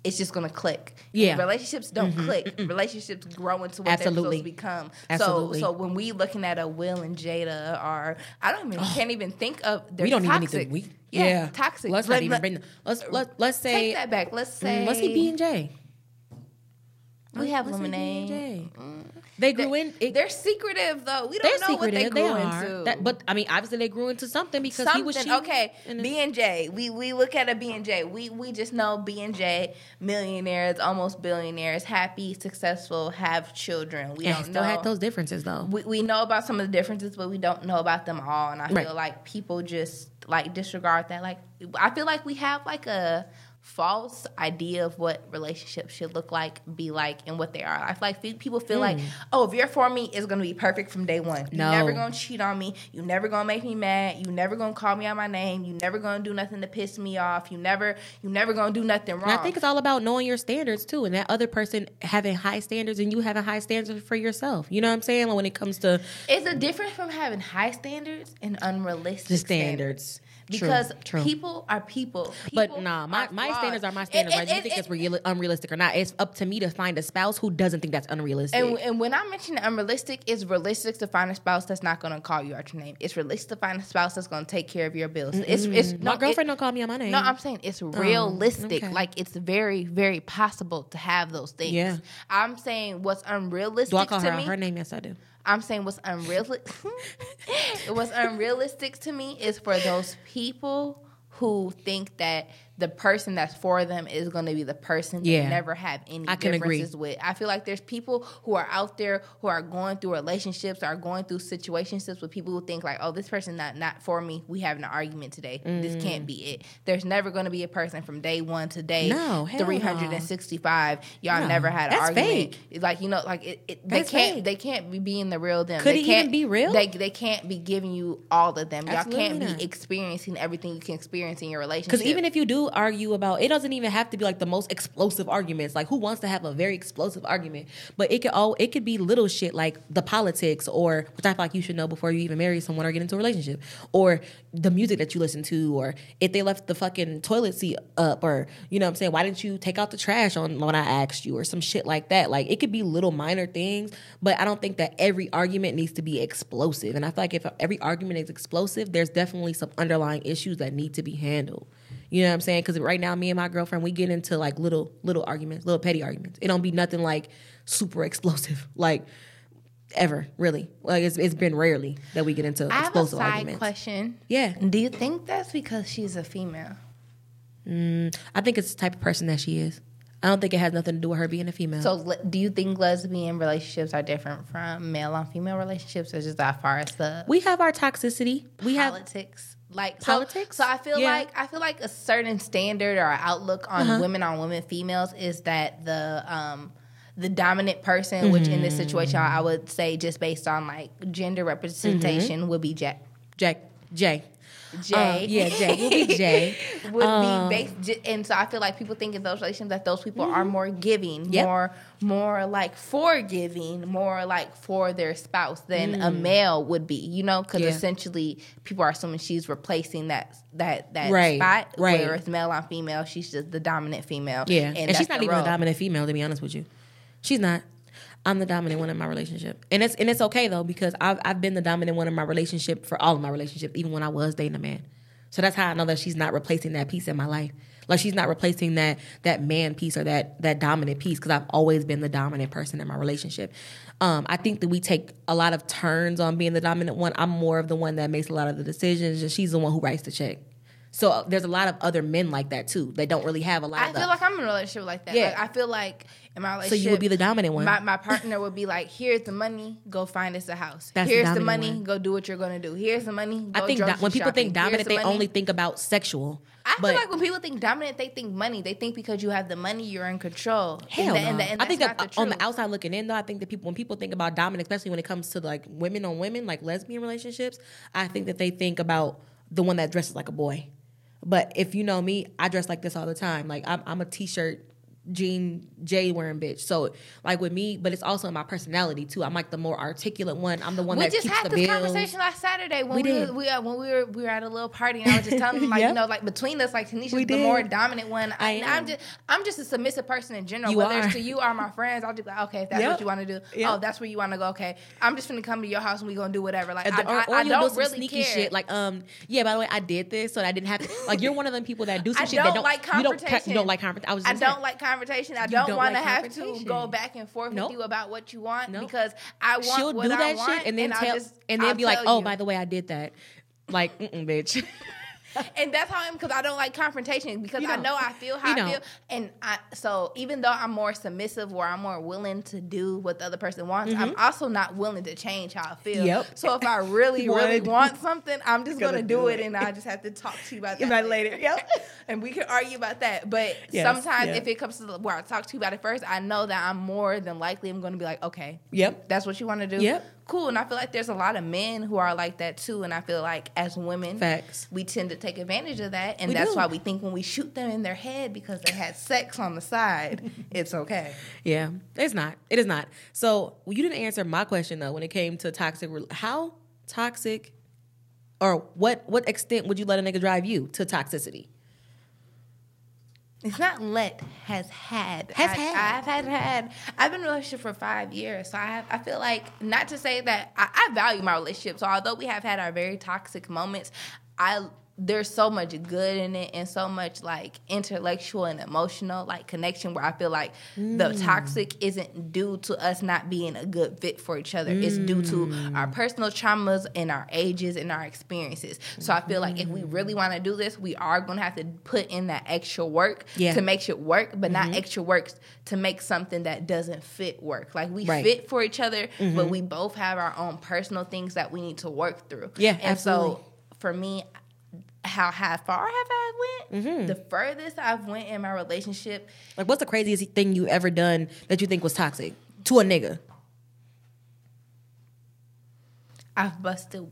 it's just gonna click. Yeah. Mm-hmm, Relationships don't click. Relationships grow into what Absolutely. they're supposed to become. Absolutely. So so when we looking at a Will and Jada or I don't even can't even think of they're we don't toxic. even need to. We, yeah, yeah, toxic. Let's Let- not even let- bring. Let's let, let's say. take that back. Let's say mm, let's see B and J. we have Let's say lemonade. They grew in. It, They're secretive though. We don't know what they grew they into. That, but I mean, obviously, they grew into something because he was Something cheating. okay. B and J. We we look at a B and J. We we just know B and J millionaires, almost billionaires, happy, successful, have children. We and don't still know. had those differences though. we, we know about some of the differences, but we don't know about them all. And I Right. feel like people just like disregard that. Like I feel like we have like a false idea of what relationships should look like, be like, and what they are. I feel like people feel like, hmm. oh, if you're for me, it's gonna be perfect from day one. You're never gonna cheat on me. You're never gonna make me mad. You never gonna call me out my name. You never gonna do nothing to piss me off. You never, you never gonna do nothing wrong. And I think it's all about knowing your standards too, and that other person having high standards and you having high standards for yourself. You know what I'm saying? Like when it comes to It's a difference from having high standards and unrealistic the standards. True, Because true. people are people. But nah, my, my standards are my standards. And- Whether you think it's real, unrealistic or not, it's up to me to find a spouse who doesn't think that's unrealistic. And, and when I mention unrealistic, it's realistic to find a spouse that's not going to call you out your name. It's realistic to find a spouse that's going to take care of your bills. It's, it's my no, girlfriend it- don't call me on my name. No, I'm saying it's oh, realistic. okay. Like it's very, very possible to have those things. Yeah. I'm saying what's unrealistic Do I call to her me. her name? Yes, I do. I'm saying what's unrealistic. what's unrealistic to me is for those people who think that the person that's for them is going to be the person Yeah. they never have any I can agree. differences with. I feel like there's people who are out there who are going through relationships, are going through situationships with people who think like, oh, this person not not for me. We having an argument today. This Mm. can't be it. There's never going to be a person from day one to day No, hell no. 365. Y'all No. never had an That's argument. fake. Like you know, like it, it they can't fake. they can't be being the real them. Could they can't, even be real? They they can't be giving you all of them. Y'all can't not. be experiencing everything you can experience in your relationship. Because even if you do argue about, it doesn't even have to be like the most explosive arguments. Like who wants to have a very explosive argument? But it could all it could be little shit like the politics, or which I feel like you should know before you even marry someone or get into a relationship, or the music that you listen to, or if they left the fucking toilet seat up, or you know what I'm saying, why didn't you take out the trash on when I asked you, or some shit like that. Like it could be little minor things, but I don't think that every argument needs to be explosive. And I feel like if every argument is explosive, there's definitely some underlying issues that need to be handled. You know what I'm saying? Because right now, me and my girlfriend, we get into like little, little arguments, little petty arguments. It don't be nothing like super explosive, like ever really. Like it's it's been rarely that we get into I have a explosive side arguments. question. Yeah, Do you think that's because she's a female? Mm, I think it's the type of person that she is. I don't think it has nothing to do with her being a female. So, le- do you think lesbian relationships are different from male on female relationships, or just as far as the we have our toxicity. We have politics? Like Politics? So, I feel Yeah. like I feel like a certain standard or outlook on Uh-huh. women on women females is that the um the dominant person, which in this situation Mm-hmm. I would say just based on like gender representation would be Jack. Jack Jay. Jay. Uh, yeah, Jay. Will be Jay. would Um, be based, and so I feel like people think in those relations that those people are more giving, Mm-hmm. Yep. more more like forgiving, more like for their spouse than a male would be. You know, because Mm. Yeah. essentially people are assuming she's replacing that that that Right, spot. right. Whereas male on female, she's just the dominant female. Yeah, and, that's she's not even role. a dominant female. To be honest with you, she's not. I'm the dominant one in my relationship, and it's and it's okay though because I've I've been the dominant one in my relationship for all of my relationships, even when I was dating a man. So that's how I know that she's not replacing that piece in my life. Like she's not replacing that that man piece or that that dominant piece because I've always been the dominant person in my relationship. Um, I think that we take a lot of turns on being the dominant one. I'm more of the one that makes a lot of the decisions, and she's the one who writes the check. So uh, there's a lot of other men like that too. They don't really have a lot. I of feel the, like I'm in a relationship like that. Yeah. Like, I feel like in my relationship, So you would be the dominant one. My, my partner would be like, "Here's the money. Go find us a house. That's the Here's the, dominant money. one. Go do what you're gonna do. Here's the money. Go I think that when people think shopping. Here's dominant, the they money." only think about sexual. I but feel like when people think dominant, they think money. They think because you have the money, you're in control. Hell and, no. and, and I think that the on the outside looking in, though, I think that people when people think about dominant, especially when it comes to like women on women, like lesbian relationships, I think that they think about the one that dresses like a boy. But if you know me, I dress like this all the time. Like I'm, I'm a t-shirt, jean, J wearing bitch. So like with me, but it's also in my personality too. I'm like the more articulate one. I'm the one we that just keeps had the this bills. conversation last Saturday when We we, were, we uh, when we were we were at a little party and I was just telling them like Yep. you know like between us like Tanisha's We the did. more dominant one. I I, am. I'm just I'm just a submissive person in general. You Whether are. it's to you or my friends, I'll just be like okay if that's Yep. what you want to do. Yep. Oh, that's where you want to go. Okay, I'm just gonna come to your house and we gonna do whatever. Like I, the- or, I, or I you'll don't do some really sneaky care. shit. Like, um, yeah. By the way, I did this, so I didn't have to. Like, you're one of them people that do some shit. that don't like You don't, confrontation. you don't like confrontation. I was. I don't like confrontation. I don't, don't want like to have to go back and forth Nope. with you about what you want Nope. because I want She'll what do I that want, shit and then I'll tell, just- and then I'll be like, "Oh, you. by the way, I did that." Like, bitch. and that's how I am because I don't like confrontation because I know I feel how You I don't. feel, and I so even though I'm more submissive where I'm more willing to do what the other person wants, I'm also not willing to change how I feel. Mm-hmm. Yep. So if I really, really want something, I'm just Gonna gonna, do do it, it. and I just have to talk to you about that About later. Yep. and we can argue about that. But Yes, sometimes yeah. if it comes to the, where I talk to you about it first, I know that I'm more than likely I'm going to be like, okay, Yep. that's what you want to do. Yep. Cool. And I feel like there's a lot of men who are like that too. And I feel like as women, Facts. we tend to take advantage of that. And We that's do. why we think when we shoot them in their head because they had sex on the side, it's okay. Yeah, it's not. It is not. So you didn't answer my question though. When it came to toxic, how toxic, or what what extent would you let a nigga drive you to toxicity? It's not let has had Has I, had. I've had had I've been in a relationship for five years, so I have, I feel like not to say that I, I value my relationship. So although we have had our very toxic moments, I there's so much good in it and so much like intellectual and emotional like connection where I feel like the mm. toxic isn't due to us not being a good fit for each other. It's due to mm. our personal traumas and our ages and our experiences. So I feel like if we really want to do this, we are going to have to put in that extra work Yeah. to make shit work, but not mm-hmm. extra work to make something that doesn't fit work. Like we Right. fit for each other, but mm-hmm. we both have our own personal things that we need to work through. Yeah, and absolutely. so for me, how how far have I went? Mm-hmm. The furthest I've went in my relationship, Like, what's the craziest thing you ever done that you think was toxic to a nigga? I've busted.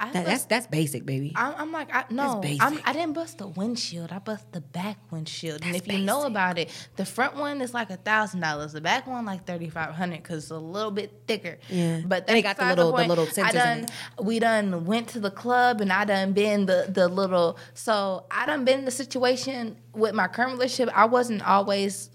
I That, that's that's basic, baby. I'm, I'm like, I, no, basic. I'm, I didn't bust the windshield. I bust the back windshield. and That's if you know about it, the front one is like a thousand dollars. The back one like thirty five hundred because it's a little bit thicker. Yeah. but And they got the little- the point. little I sensors in done. We done went to the club and I done been the the little. So I done been in the situation with my current relationship. I wasn't always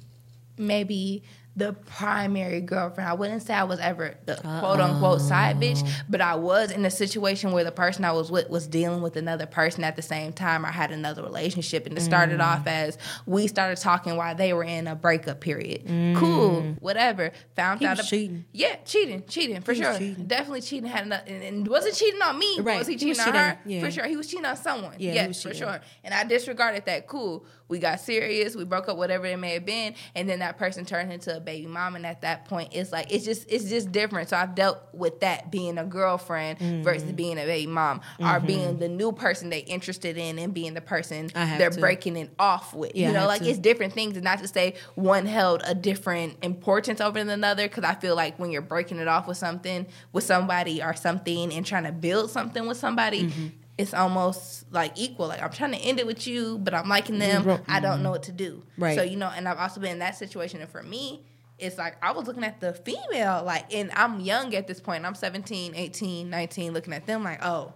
maybe the primary girlfriend. I wouldn't say I was ever the quote unquote side bitch, but I was in a situation where the person I was with was dealing with another person at the same time. I had another relationship, and it started Mm. off as we started talking while they were in a breakup period. Cool, whatever. Found Mm. He out was a- cheating. Yeah, cheating, cheating for He sure. cheating. Definitely cheating. Had enough, and, and wasn't cheating on me. Right. Was he He cheating was on cheating, her? yeah. For sure. He was cheating on someone. Yeah, yes, for sure. And I disregarded that. Cool. We got serious. We broke up, whatever it may have been, and then that person turned into a baby mom. And at that point, it's like it's just it's just different. So I've dealt with that being a girlfriend versus Mm-hmm. being a baby mom, or being the new person they interested in, and being the person they're to. breaking it off with. Yeah, you know, like to. it's different things, and not to say one held a different importance over than another. Because I feel like when you're breaking it off with something, with somebody or something, and trying to build something with somebody. Mm-hmm. It's almost like equal. Like I'm trying to end it with you, but I'm liking them. I don't know what to do. Mm-hmm. Right. So you know, and I've also been in that situation. And for me, it's like I was looking at the female, like, and I'm young at this point. I'm 17, 18, 19, looking at them like, oh,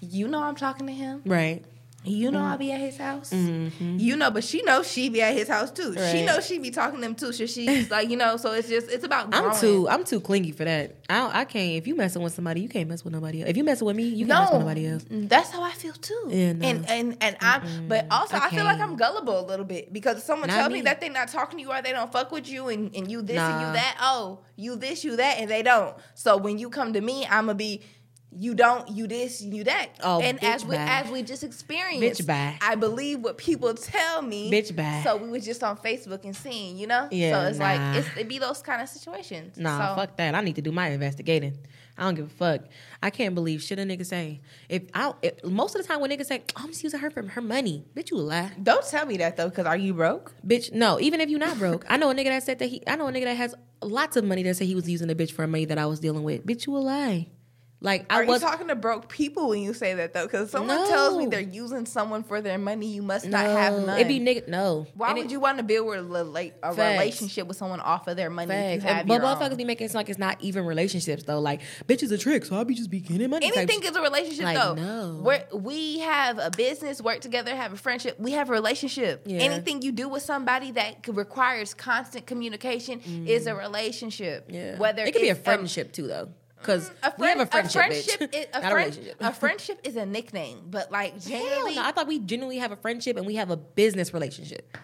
you know, I'm talking to him. right. You know I'll be at his house. You know, but she knows she be at his house too. She Mm-hmm. Knows she be talking to them too. So she's like, you know, so it's just it's about growing. I'm too I'm too clingy for that. I I can't. If you messing with somebody, you can't mess with nobody else. If you messing with me, you can't mess with nobody else. That's how I feel too. Yeah, no. And and and I'm but also I I, feel like. I'm gullible a little bit because if someone Not tells me. me. that they're not talking to you or they don't fuck with you and, and you this and you that, oh, you this, you that, and they don't. So when you come to me, I'ma be you don't, you this, you that. Oh, and as we bye. as we just experienced, Bitch, bye. I believe what people tell me. Bitch, bye. So we was just on Facebook and seeing, you know. Yeah, So it's nah. like it's it be those kind of situations. Nah, so, fuck that. I need to do my investigating. I don't give a fuck. I can't believe shit a nigga say. If I if, most of the time when niggas say, oh, "I'm just using her for her money," bitch, you lie. Don't tell me that though, because are you broke? Bitch, no. Even if you're not broke, I know a nigga that said that he. I know a nigga that has lots of money that said he was using a bitch for money that I was dealing with. Bitch, you a lie. Like I Are was you talking to broke people when you say that though? Because someone tells me they're using someone for their money, you must no. not have none. It be nigga. No. Why And would it- you want to build a, rela- a relationship with someone off of their money if Facts. you have And- But motherfuckers be making it sound like it's not even relationships though. Like bitch is a trick, so I'll be just be getting money. type Anything shit. is a relationship, Like, though. no. We're, we have a business, work together, have a friendship. We have a relationship. Yeah. Anything you do with somebody that requires constant communication is a relationship. Mm. Yeah. Whether it could be a friendship too though. Because A, we have friend- a friendship, bitch. is, a, not a friend- relationship. a friendship is a nickname, but like Hell generally, no. I thought we genuinely have a friendship and we have a business relationship.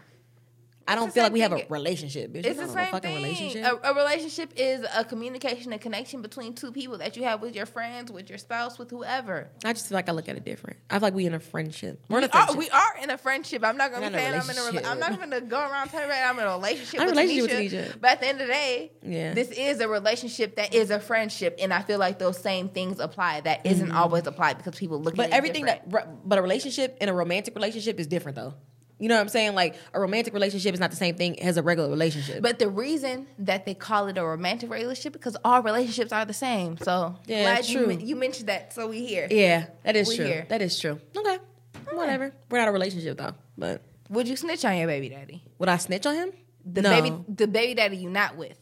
I don't feel like we have a relationship, bitch. It's the a same fucking thing. relationship. A, a relationship is a communication, a connection between two people that you have with your friends, with your spouse, with whoever. I just feel like I look at it different. I feel like we in a friendship. We're in We a are, friendship. we are in a friendship. I'm not gonna be saying I'm in a. rela- relationship. I'm not gonna go around telling everybody I'm in a relationship. I'm with a relationship Tanisha. with Tanisha. But at the end of the day, Yeah. this is a relationship that is a friendship, and I feel like those same things apply. That isn't always applied because people look Mm-hmm. but at it everything different. that, but a relationship and a romantic relationship is different though. You know what I'm saying? Like a romantic relationship is not the same thing as a regular relationship. But the reason that they call it a romantic relationship because all relationships are the same. So Yeah, glad true. men- you mentioned that. So we here. yeah, that is We true. here. That is true. Okay, whatever. We're not a relationship though. But Would you snitch on your baby daddy? would I snitch on him? The no. baby, the baby daddy you not with.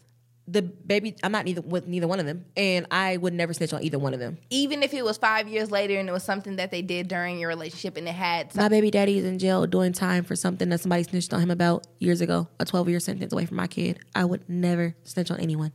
The baby. I'm not neither with neither one of them, and I would never snitch on either one of them. even if it was five years later and it was something that they did during your relationship and it had some, My baby daddy is in jail doing time for something that somebody snitched on him about years ago. A 12 year sentence away from my kid. I would never snitch on anyone.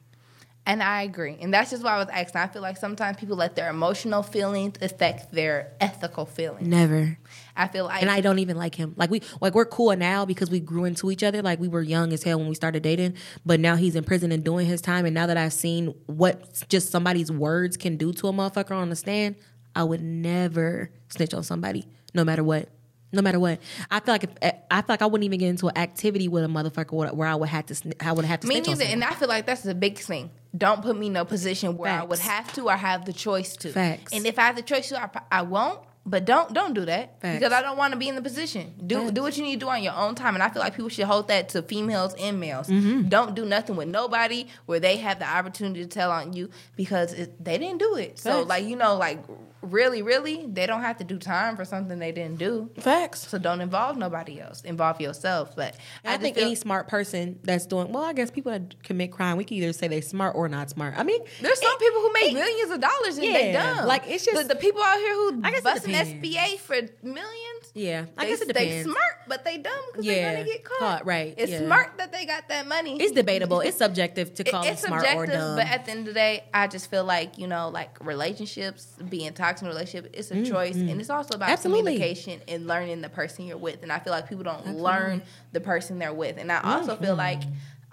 And I agree. And that's just why I was asking. I feel like sometimes people let their emotional feelings affect their ethical feelings. Never. I feel like And I don't even like him. Like we like we're cool now because we grew into each other. Like we were young as hell when we started dating. But now he's in prison and doing his time. And now that I've seen what just somebody's words can do to a motherfucker on the stand, I would never snitch on somebody, no matter what. No matter what, I feel like if I feel like I wouldn't even get into an activity with a motherfucker where- I would have to I would have to me neither. And. I feel like that's the big thing. Don't put me in a position where I would have to or have the choice to. Facts. And if I have the choice to, I, I won't. But don't don't do that Facts. because I don't want to be in the position. Do Facts. do what you need to do on your own time, and I feel like people should hold that to females and males. Mm-hmm. Don't do nothing with nobody where they have the opportunity to tell on you because it, they didn't do it. So like you know like really really they don't have to do time for something they didn't do. Facts. So don't involve nobody else. Involve yourself. But I, just think feel- any smart person that's doing well, I guess people that commit crime, we can either say they smart or not smart. I mean, There's some it- people who make it- millions of dollars and they dumb. like, it's just- the, the people out here who I guess it busting. SBA for millions. Yeah, I they, guess it they depends. smart, but they dumb because Yeah, they're gonna get caught. caught, right, It's yeah. smart that they got that money. It's debatable. It's subjective to It- call them it's smart or dumb. but at the end of the day, I just feel like you know, like relationships, being toxic in a relationship, it's a choice, and it's also about Mm, Absolutely. communication and learning the person you're with. And I feel like people don't learn the person they're with, and I also feel like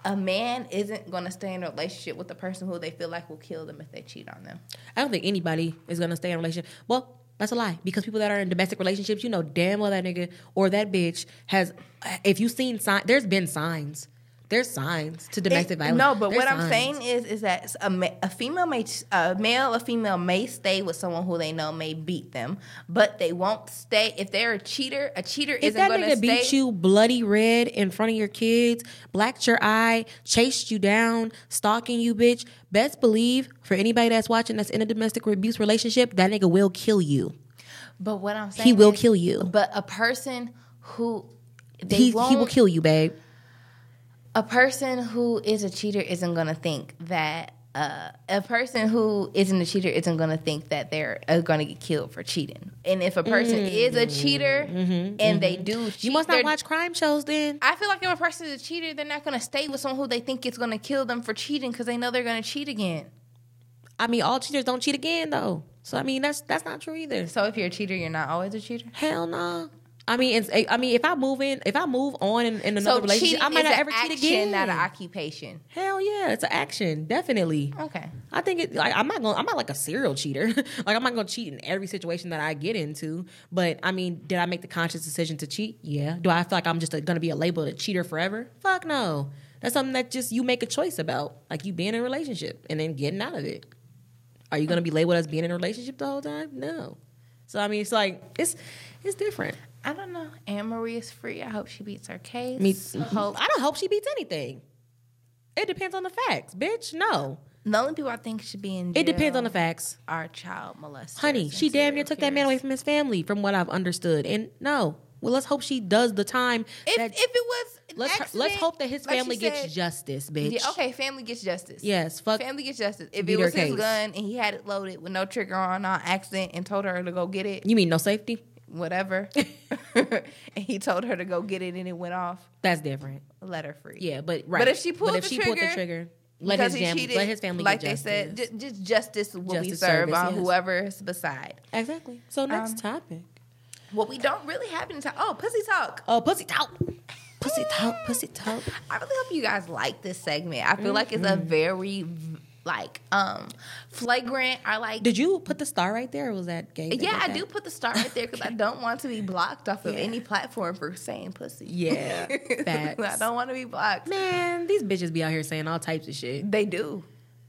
a man isn't going to stay in a relationship with a person who they feel like will kill them if they cheat on them. I don't think anybody is gonna stay in a relationship. Well, that's a lie because people that are in domestic relationships, you know damn well that nigga or that bitch has. If you've seen signs, there's been signs. There's signs to domestic It- violence. No, but There's what I'm saying is, is that a, ma- a female may, a male, a female may stay with someone who they know may beat them, but they won't stay if they're a cheater. A cheater If isn't that going to nigga stay. beat you bloody red in front of your kids, blacked your eye, chased you down, stalking you, bitch, best believe for anybody that's watching that's in a domestic abuse relationship, that nigga will kill you. but what I'm saying, He will is- kill you. But a person who they He, he will kill you, babe. A person who is a cheater isn't going to think that. Uh, a person who isn't a cheater isn't going to think that they're uh, going to get killed for cheating. And if a person is a cheater and they do, cheat, Mm-hmm. You must not watch crime shows then. I feel like if a person is a cheater, they're not going to stay with someone who they think is going to kill them for cheating because they know they're going to cheat again. I mean, all cheaters don't cheat again though. So I mean, that's that's not true either. So if you're a cheater, you're not always a cheater. Hell no. I mean, it's, I mean, if I move in, if I move on in, in another So relationship, I might not ever action, cheat again. not an occupation. Hell yeah, it's an action, definitely. Okay. I think it. Like, I'm not going. I'm not like a serial cheater. like I'm not going to cheat in every situation that I get into. But I mean, did I make the conscious decision to cheat? Yeah. Do I feel like I'm just going to be a labeled a cheater forever? Fuck no. That's something that just you make a choice about, like you being in a relationship and then getting out of it. Are you going to be labeled as being in a relationship the whole time? No. So I mean, it's like it's it's different. I don't know. Anne Marie is free. I hope she beats her case. Me, mm-hmm. Hope. I don't hope she beats anything. It depends on the facts, bitch. No, The only people I think should be in jail it depends on the facts. Our child molesters. Honey, she damn near took that man away from his family, from what I've understood. And no, well, let's hope she does the time. If, that- if it was let's accident, let's hope that his like family gets said- justice, bitch. Yeah, okay, family gets justice. Yes, fuck. Family gets justice. If it was his case. gun and he had it loaded with no trigger on on accident and told her to go get it, You mean no safety? Whatever, and he told her to go get it and it went off, That's different. let her free. Yeah, but right. But if she pulled but if the she pulled the trigger, trigger, let his, fam- cheated, let his family like they said, justice. just justice will be served service, on yes. whoever's beside. exactly. So next Um, topic. What we don't really have in time. Oh, pussy talk. Oh, pussy talk. Pussy talk. Pussy talk. I really hope you guys like this segment. I feel like it's a very like um flagrant. I like. Did you put the star right there, or was that gay? yeah, I that? do put the star right there because I don't want to be blocked off of Yeah. any platform for saying pussy. Yeah, facts. I don't want to be blocked. Man, these bitches be out here saying all types of shit. They do,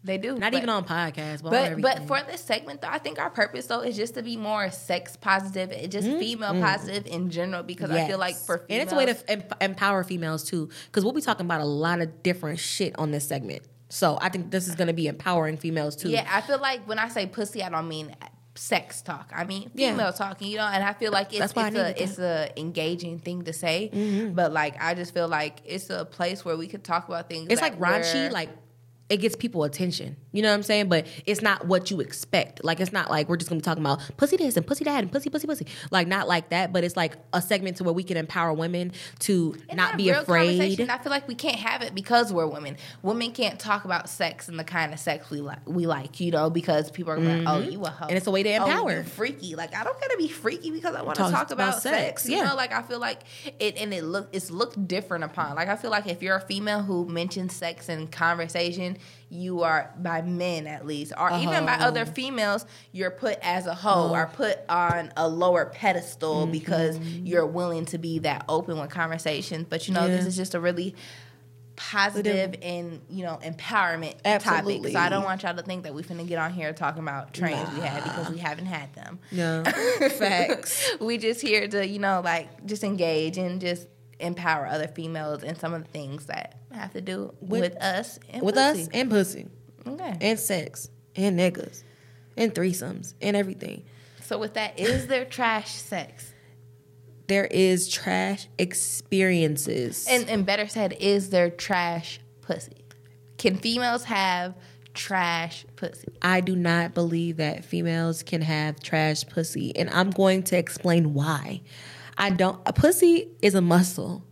they do. Not But- even on podcasts, but, But but for this segment though, I think our purpose though is just to be more sex positive, just female positive in general. Because I feel like Mm-hmm. For females, and it's a way to em- empower females too, because we'll be talking about a lot of different shit on this segment. So I think this is going to be empowering females too. Yeah, I feel like when I say pussy, I don't mean sex talk. I mean Yeah. female talking, you know. And I feel like it's That's why I it's a it's a engaging thing to say. Mm-hmm. But like I just feel like it's a place where we could talk about things. It's like raunchy, like it gets people attention. You know what I'm saying? But it's not what you expect. Like it's not like we're just gonna be talking about pussy this and pussy that and pussy pussy pussy. Like not like that. But it's like a segment to where we can empower women to and not be afraid. I feel like we can't have it because we're women. Women can't talk about sex and the kind of sex we like. We like, you know, because people are like, "Oh, you a hoe," Mm-hmm. And it's a way to "Oh, empower. you freaky. Like I don't gotta be freaky because I want to Talk talk about, about sex. sex, You yeah. know, like I feel like it, and it look it's looked different upon. Like I feel like if you're a female who mentions sex in conversation, you are by men at least, or even by other females, you're put as a hoe or put on a lower pedestal Mm-hmm. because you're willing to be that open with conversations. But you know, this is just a really positive and you know empowerment topic. So I don't want y'all to think that we're finna get on here talking about trains we had because we haven't had them. No facts. we just here to you know like just engage and just empower other females in some of the things that have to do with, With- us and With pussy. us and pussy Okay. and sex and niggas and threesomes and everything. So with that, is there trash sex? There is trash experiences. And and better said, is there trash pussy? Can females have trash pussy? I do not believe that females can have trash pussy, and I'm going to explain why. I don't. A pussy is a muscle.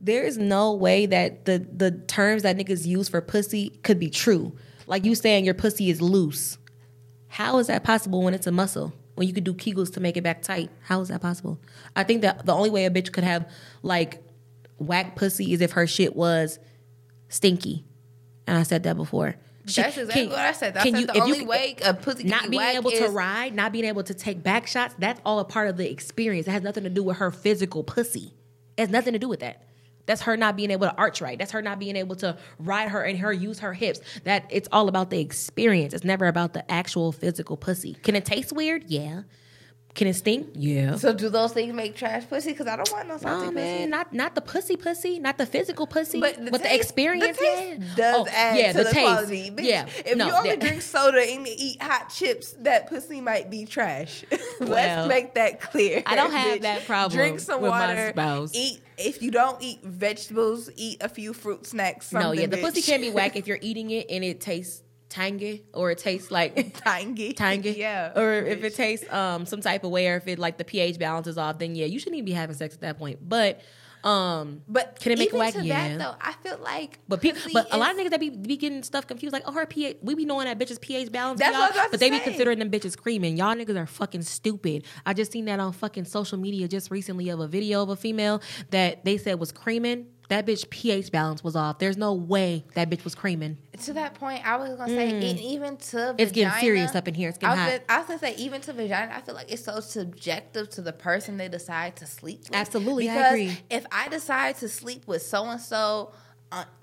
There is no way that the the terms that niggas use for pussy could be true. Like you saying your pussy is loose. How is that possible when it's a muscle? When you could do Kegels to make it back tight? How is that possible? I think that the only way a bitch could have like whack pussy is if her shit was stinky. And I said that before. She- That's exactly can- what I said. That's can you- the if you only way a pussy can not be being able to ride, not being able to take back shots, that's all a part of the experience. It has nothing to do with her physical pussy. It has nothing to do with that. That's her not being able to arch right. That's her not being able to ride her and her use her hips. That it's all about the experience. It's never about the actual physical pussy. Can it taste weird? Yeah. Can it stink? Yeah. So do those things make trash pussy? Because I don't want no salty Oh pussy. not not the pussy pussy, not the physical pussy, But but the the, experience. the taste yeah. does Oh, add yeah, to the, the, taste. quality. Bitch, yeah, if no, you only drink soda and eat hot chips, that pussy might be trash. Well, Let's make that clear. I don't have bitch. that problem Drink some water. Eat if you don't eat vegetables, eat a few fruit snacks. no, yeah, the bitch. pussy can be whack if you're eating it and it tastes tangy or it tastes like tangy. tangy. Yeah. Or if it tastes um some type of way or if it like the pH balance is off, then yeah, you shouldn't even be having sex at that point. But Um, But Can it make whack? to Yeah. that though, I feel like but people, but a lot of niggas that be, be getting stuff confused, like, oh, her pH, we be knowing that bitches pH balance, That's y'all, what but they be considering them bitches creaming. Y'all niggas are fucking stupid. I just seen that on fucking social media just recently of a video of a female that they said was creaming. That bitch pH balance was off. There's no way that bitch was creaming. to that point, I was gonna say e- even to Mm. It's getting serious up in here. It's getting I was, hot. gonna, I was gonna say even to vagina, I feel like it's so subjective to the person they decide to sleep with. Absolutely, I because agree. If I decide to sleep with so and so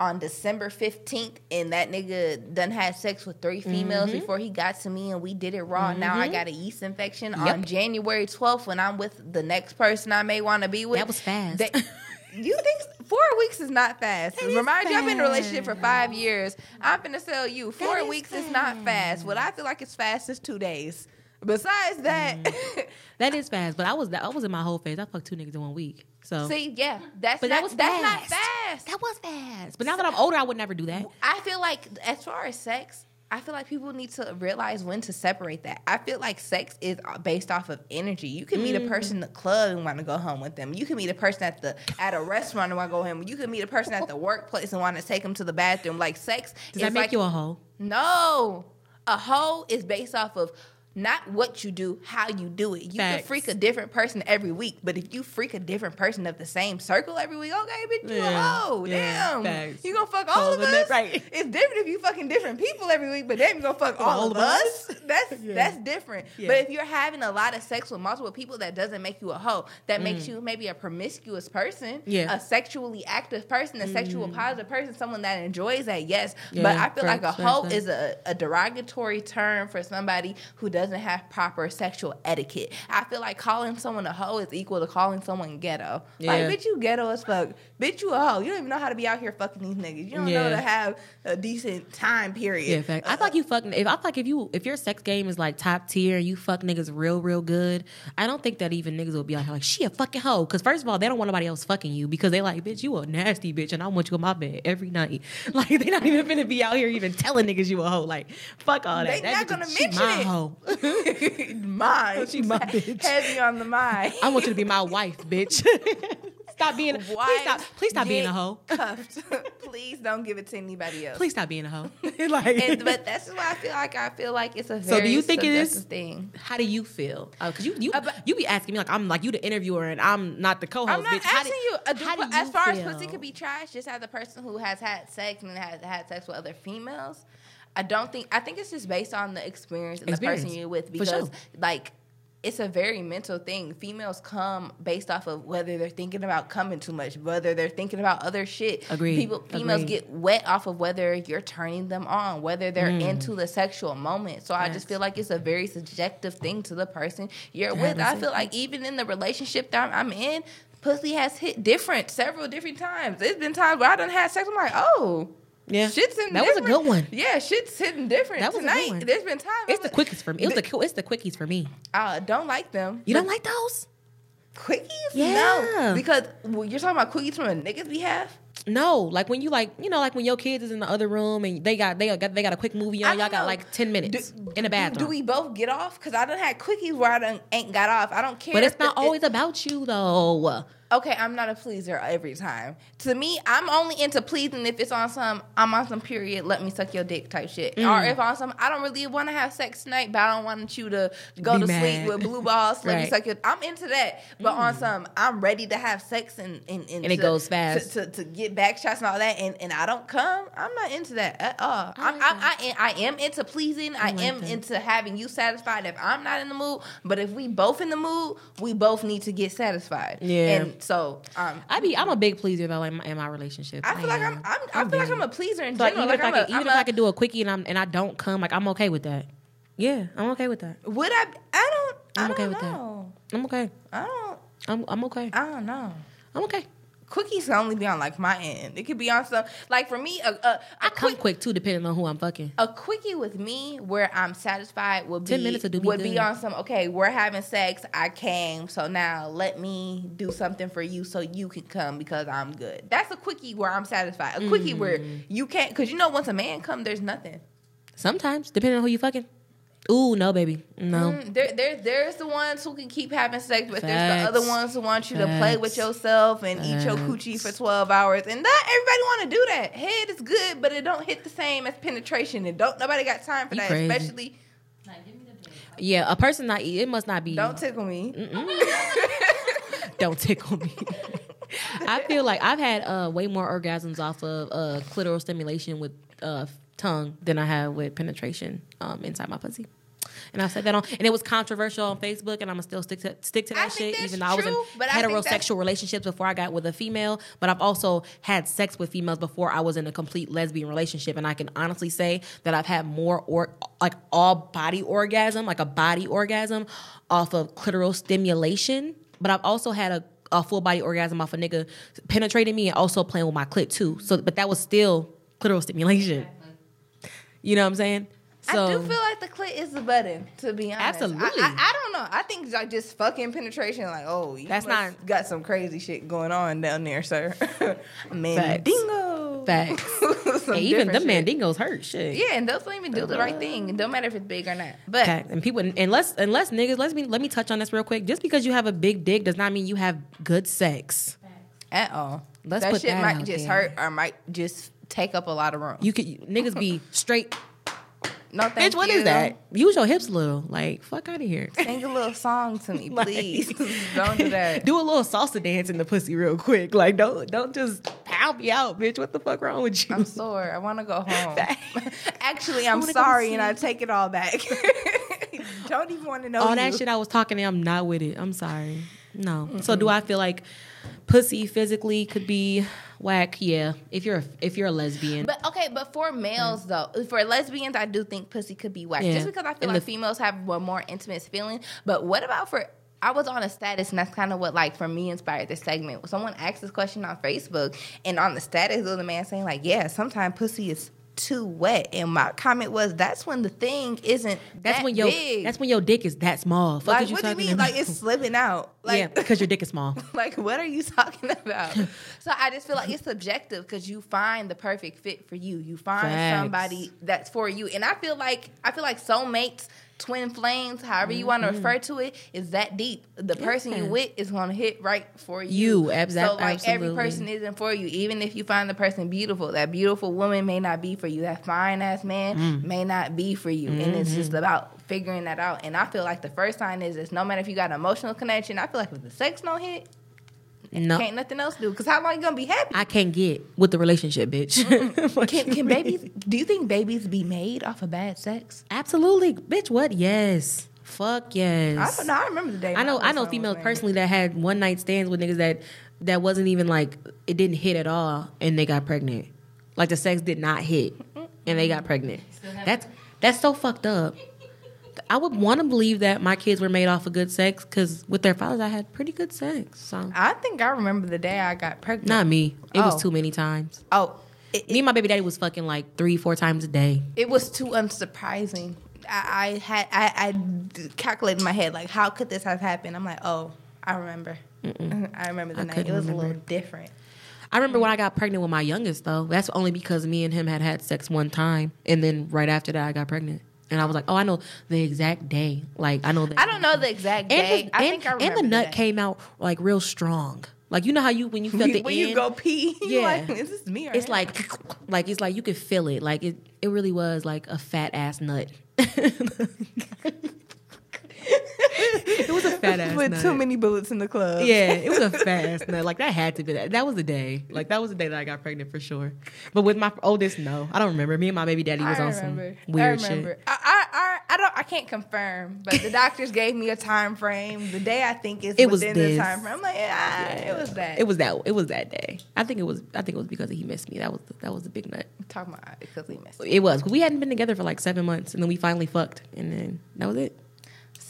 on December fifteenth, and that nigga done had sex with three females Mm-hmm. before he got to me, and we did it raw. Now I got a yeast infection Yep. on January twelfth when I'm with the next person I may want to be with. That was fast. They- you think four weeks is not fast? That is Remind you, I've been in a relationship for five years. I'm finna tell you, four is weeks is not fast. What I feel like is fast is two days. Besides that, mm. That is fast, but I was I was in my whole phase. I fucked two niggas in one week. So see, yeah, that's But not, that was that's not fast. fast. That was fast. But now that I'm older, I would never do that. I feel like as far as sex, I feel like people need to realize when to separate that. I feel like sex is uh, based off of energy. You can meet a mm. person in the club and want to go home with them. You can meet a person at the at a restaurant and want to go home. You can meet a person at the workplace and want to take them to the bathroom. Like sex Does is that make like you a hoe? No. A hoe is based off of not what you do, how you do it. You can freak a different person every week, but if you freak a different person of the same circle every week, okay, bitch, you Yeah. a hoe. Yeah. Damn. Facts. You gonna fuck all Hoes of in us. that- right. It's different if you fucking different people every week, but damn, you gonna fuck all, of us. That's Yeah. that's different. Yeah. But if you're having a lot of sex with multiple people, that doesn't make you a hoe. That makes you maybe a promiscuous person, Mm. Yeah. Mm. a sexually active person, a sexual positive person, someone that enjoys that, yes. But I feel like a facts, facts, hoe facts. is a, a derogatory term for somebody who doesn't have proper sexual etiquette. I feel like calling someone a hoe is equal to calling someone ghetto. Yeah. Like, bitch, you ghetto as fuck. Bitch, you a hoe. You don't even know how to be out here fucking these niggas. You don't know Yeah. to have a decent time period. Yeah, fact. I feel like you fucking. If I like if you if your sex game is like top tier and you fuck niggas real real good, I don't think that even niggas will be out here like she a fucking hoe. Because first of all, they don't want nobody else fucking you because they like bitch you a nasty bitch and I want you in my bed every night. Like they not even finna be out here even telling niggas you a hoe. Like fuck all that. They that not bitch- gonna she mention my it. hoe. mine. She my bitch. Heavy on the mind. I want you to be my wife, bitch. Stop being. Please stop. Please stop being a hoe. Cuffed. please don't give it to anybody else. Please stop being a hoe. like, And, but that's why I feel like I feel like it's a So do you think it is- thing. How do you feel? Because you you Uh, you be asking me like I'm like you the interviewer and I'm not the co-host. I'm not bitch. How asking do- you. Uh, do- how do as far as pussy could be trash, just as a person who has had sex and has had sex with other females. I don't think. I think it's just based on the experience and the person you're with. For Because sure. like. It's a very mental thing. Females come based off of whether they're thinking about coming too much, whether they're thinking about other shit. Agreed. People, females Agreed. get wet off of whether you're turning them on, whether they're Mm. into the sexual moment. So I just feel like it's a very subjective thing to the person you're To with. I feel like even in the relationship that I'm in, pussy has hit different several different times. There's been times where I done had sex. I'm like, oh, Yeah. shit's hitting. That was a good one. Yeah, shit's hitting different That was a good one. There's been times It's I'm the like, quickest for me. It was the it's the quickies for me. I don't like them. You don't like those? quickies? Yeah. No, because well, you're talking about quickies from a nigga's behalf. No, like when you like you know like when your kids is in the other room and they got they got they got a quick movie on. Y'all don't got like ten minutes Do- in the bathroom. Do we both get off? Because I done had quickies where I done ain't got off. I don't care. but it's not always about you though. Okay, I'm not a pleaser every time. To me, I'm only into pleasing if it's on some I'm on some period, let me suck your dick type shit. Mm. Or if on some I don't really want to have sex tonight, but I don't want you to go Be to mad. sleep with blue balls, let me suck your I'm into that. But on some I'm ready to have sex and and, And it to- goes fast. To, to, to get back shots and all that and, and I don't come, I'm not into that at all. I I'm, like I, am, I am into pleasing. I, like am that. into having you satisfied if I'm not in the mood. But if we both in the mood, we both need to get satisfied. Yeah. And so um, I be I'm a big pleaser though in my, in my relationship. I feel like. I'm, I'm, I feel like I'm a pleaser in like, general. even if Like, I I'm could a- even if I could do a quickie and I'm and I don't come, like I'm okay with that. Yeah, I'm okay with that. would I? I don't. I I'm don't okay with that. I'm okay. I don't. I'm I'm okay. I don't know. I'm okay. Cookies can only be on like my end. It could be on some like for me a, a, a I come quick quick too, depending on who I'm fucking. a quickie with me where I'm satisfied would be 10 minutes would would be on some okay we're having sex I came so now let me do something for you so you can come because I'm good that's a quickie where I'm satisfied a quickie where Mm. you can't because you know once a man come there's nothing Sometimes, depending on who you fucking. Ooh, no, baby, no. Mm, There, there, there's the ones who can keep having sex, but there's the other ones who want you to play with yourself and eat your Facts. coochie for 12 hours. And not everybody want to do that. Head is good, but it don't hit the same as penetration. And don't nobody got time for You that. crazy. Especially, Like, give me the. Yeah, a person not eat it must not be. don't tickle me. don't tickle me. I feel like I've had uh, way more orgasms off of uh, clitoral stimulation with uh, tongue than I have with penetration um, inside my pussy. And I said that on, and it was controversial on Facebook, and I'm gonna still stick to stick to I that think shit, that's even though I was in but I think that's- heterosexual relationships before I got with a female. But I've also had sex with females before I was in a complete lesbian relationship, and I can honestly say that I've had more or like all body orgasm, like a body orgasm, off of clitoral stimulation. But I've also had a a full body orgasm off a nigga penetrating me and also playing with my clit too. So, but that was still clitoral stimulation. You know what I'm saying? So I do feel like the clit is the button, to be honest. Absolutely. I, I, I don't know. I think like just fucking penetration, like, oh, you That's not- got some crazy shit going on down there, sir. Mandingo. facts. And even the mandingos hurt shit. Yeah, and those don't even do the right uh, thing. It don't matter if it's big or not. But and people unless unless niggas let's me let me touch on this real quick. Just because you have a big dick does not mean you have good sex. at all, Let's that shit that might just there. hurt or might just take up a lot of room. You could niggas be straight. No, thank Bitch, what you. is that? Use your hips a little. Like fuck out of here. Sing a little song to me, Like- please. don't do that. Do a little salsa dance in the pussy real quick. Like don't don't just pound me out, bitch. What the fuck wrong with you? I'm sore. I want to go home. Actually, I'm wanna go to sorry, and I take it all back. don't even want to know All you. that shit I was talking to, I'm not with it. I'm sorry. No. So do I feel like pussy physically could be whack? Yeah. If you're a, if you're a lesbian. But okay, but for males though, for lesbians, I do think pussy could be whack. Yeah. Just because I feel And like the- females have a more intimate feeling. But what about for? I was on a status, and that's kind of what like for me inspired this segment. Someone asked this question on Facebook, and on the status, there was a man saying like, "Yeah, sometimes pussy is." Too wet, and my comment was, "That's when the thing isn't that's that when your big. that's when your dick is that small. Fuck like, you what do you mean? about? Like it's slipping out? Like, yeah, because your dick is small. like what are you talking about so i just feel like it's subjective because you find the perfect fit for you you find Facts. somebody that's for you and i feel like i feel like soulmates twin flames however you want to refer to it is that deep. The person you Mm-hmm. With is going to hit right for you, You, ab- so like every person isn't for you. Even if you find the person beautiful that beautiful woman may not be for you. That fine ass man Mm. may not be for you. And it's Mm-hmm. just about figuring that out. And i feel like the first sign is this no matter if you got an emotional connection i feel like if the sex don't hit No, can't nothing else do. Because how long you gonna be happy? I can't get with the relationship, bitch. Can, can babies? Do you think babies be made off of bad sex? Absolutely, bitch. What? Yes. Fuck yes. I don't know. I remember the day. I know. I know females personally that had one night stands with niggas that that wasn't even like it didn't hit at all, and they got pregnant. Like the sex did not hit, and they got pregnant. That's that's so fucked up. I would want to believe that my kids were made off of good sex because with their fathers, I had pretty good sex. So I think I remember the day I got pregnant. not me. It Oh. was too many times. Oh, it, Me and my baby daddy was fucking like three, four times a day. it was too unsurprising. I, I had I calculated in my head like how could this have happened? I'm like, oh, I remember. I remember the I night. It was a little different. I remember when I got pregnant with my youngest though. That's only because me and him had had sex one time, and then right after that I got pregnant. And I was like, oh, I know the exact day. Like I know the I don't know the exact and day. the, I and, think I and the nut day. came out like real strong. Like you know how you when you felt the when end, you go pee, you Yeah. like, is this me or it's him? like like it's like you could feel it. Like it it really was like a fat ass nut. it was a fat ass with nut. too many bullets in the club. Yeah, it was a fast nut. Like that had to be that. That was the day. Like that was the day that I got pregnant for sure. But with my oldest, no, I don't remember. Me and my baby daddy was I on some weird I remember. shit. I, I, I, I don't. I can't confirm, but the doctors gave me a time frame. The day I think is It was within the time frame. I'm like, yeah, it was that. It was that. It was that day. I think it was. I think it was because he missed me. That was. That was the big nut. talking about because we missed. It was. We hadn't been together for like seven months, and then we finally fucked, and then that was it.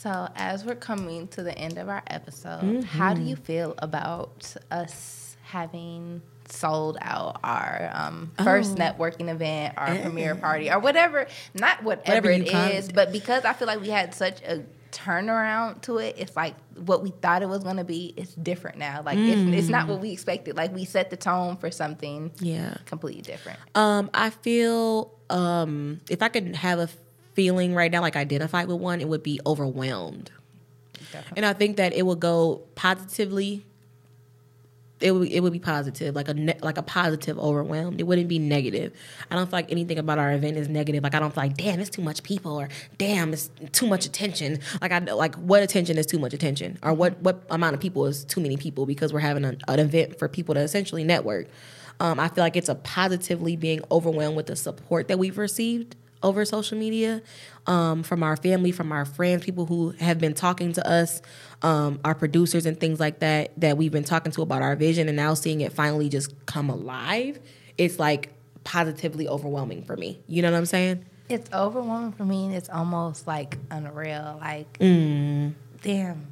So as we're coming to the end of our episode, how Mm-hmm. do you feel about us having sold out our um, first Oh. networking event, our premiere party, or whatever? Not whatever, whatever it con- is, but because I feel like we had such a turnaround to it, it's like what we thought it was going to be. It's different now. Like it's, it's not Mm. what we expected. Like we set the tone for something Yeah. completely different. Um, I feel um, if I could have a feeling right now, like identified with one, it would be overwhelmed. Definitely. And I think that it would go positively. It would it would be positive, like a ne- like a positive overwhelmed. It wouldn't be negative. I don't feel like anything about our event is negative. Like I don't feel like damn it's too much people or damn it's too much attention. Like I like what attention is too much attention or what what amount of people is too many people because we're having an, an event for people to essentially network. Um, I feel like it's a positively being overwhelmed with the support that we've received over social media um, from our family, from our friends, people who have been talking to us, um, our producers and things like that, that we've been talking to about our vision and now seeing it finally just come alive. It's like positively overwhelming for me. You know what I'm saying? It's overwhelming for me and it's almost like unreal. Like, Mm. damn,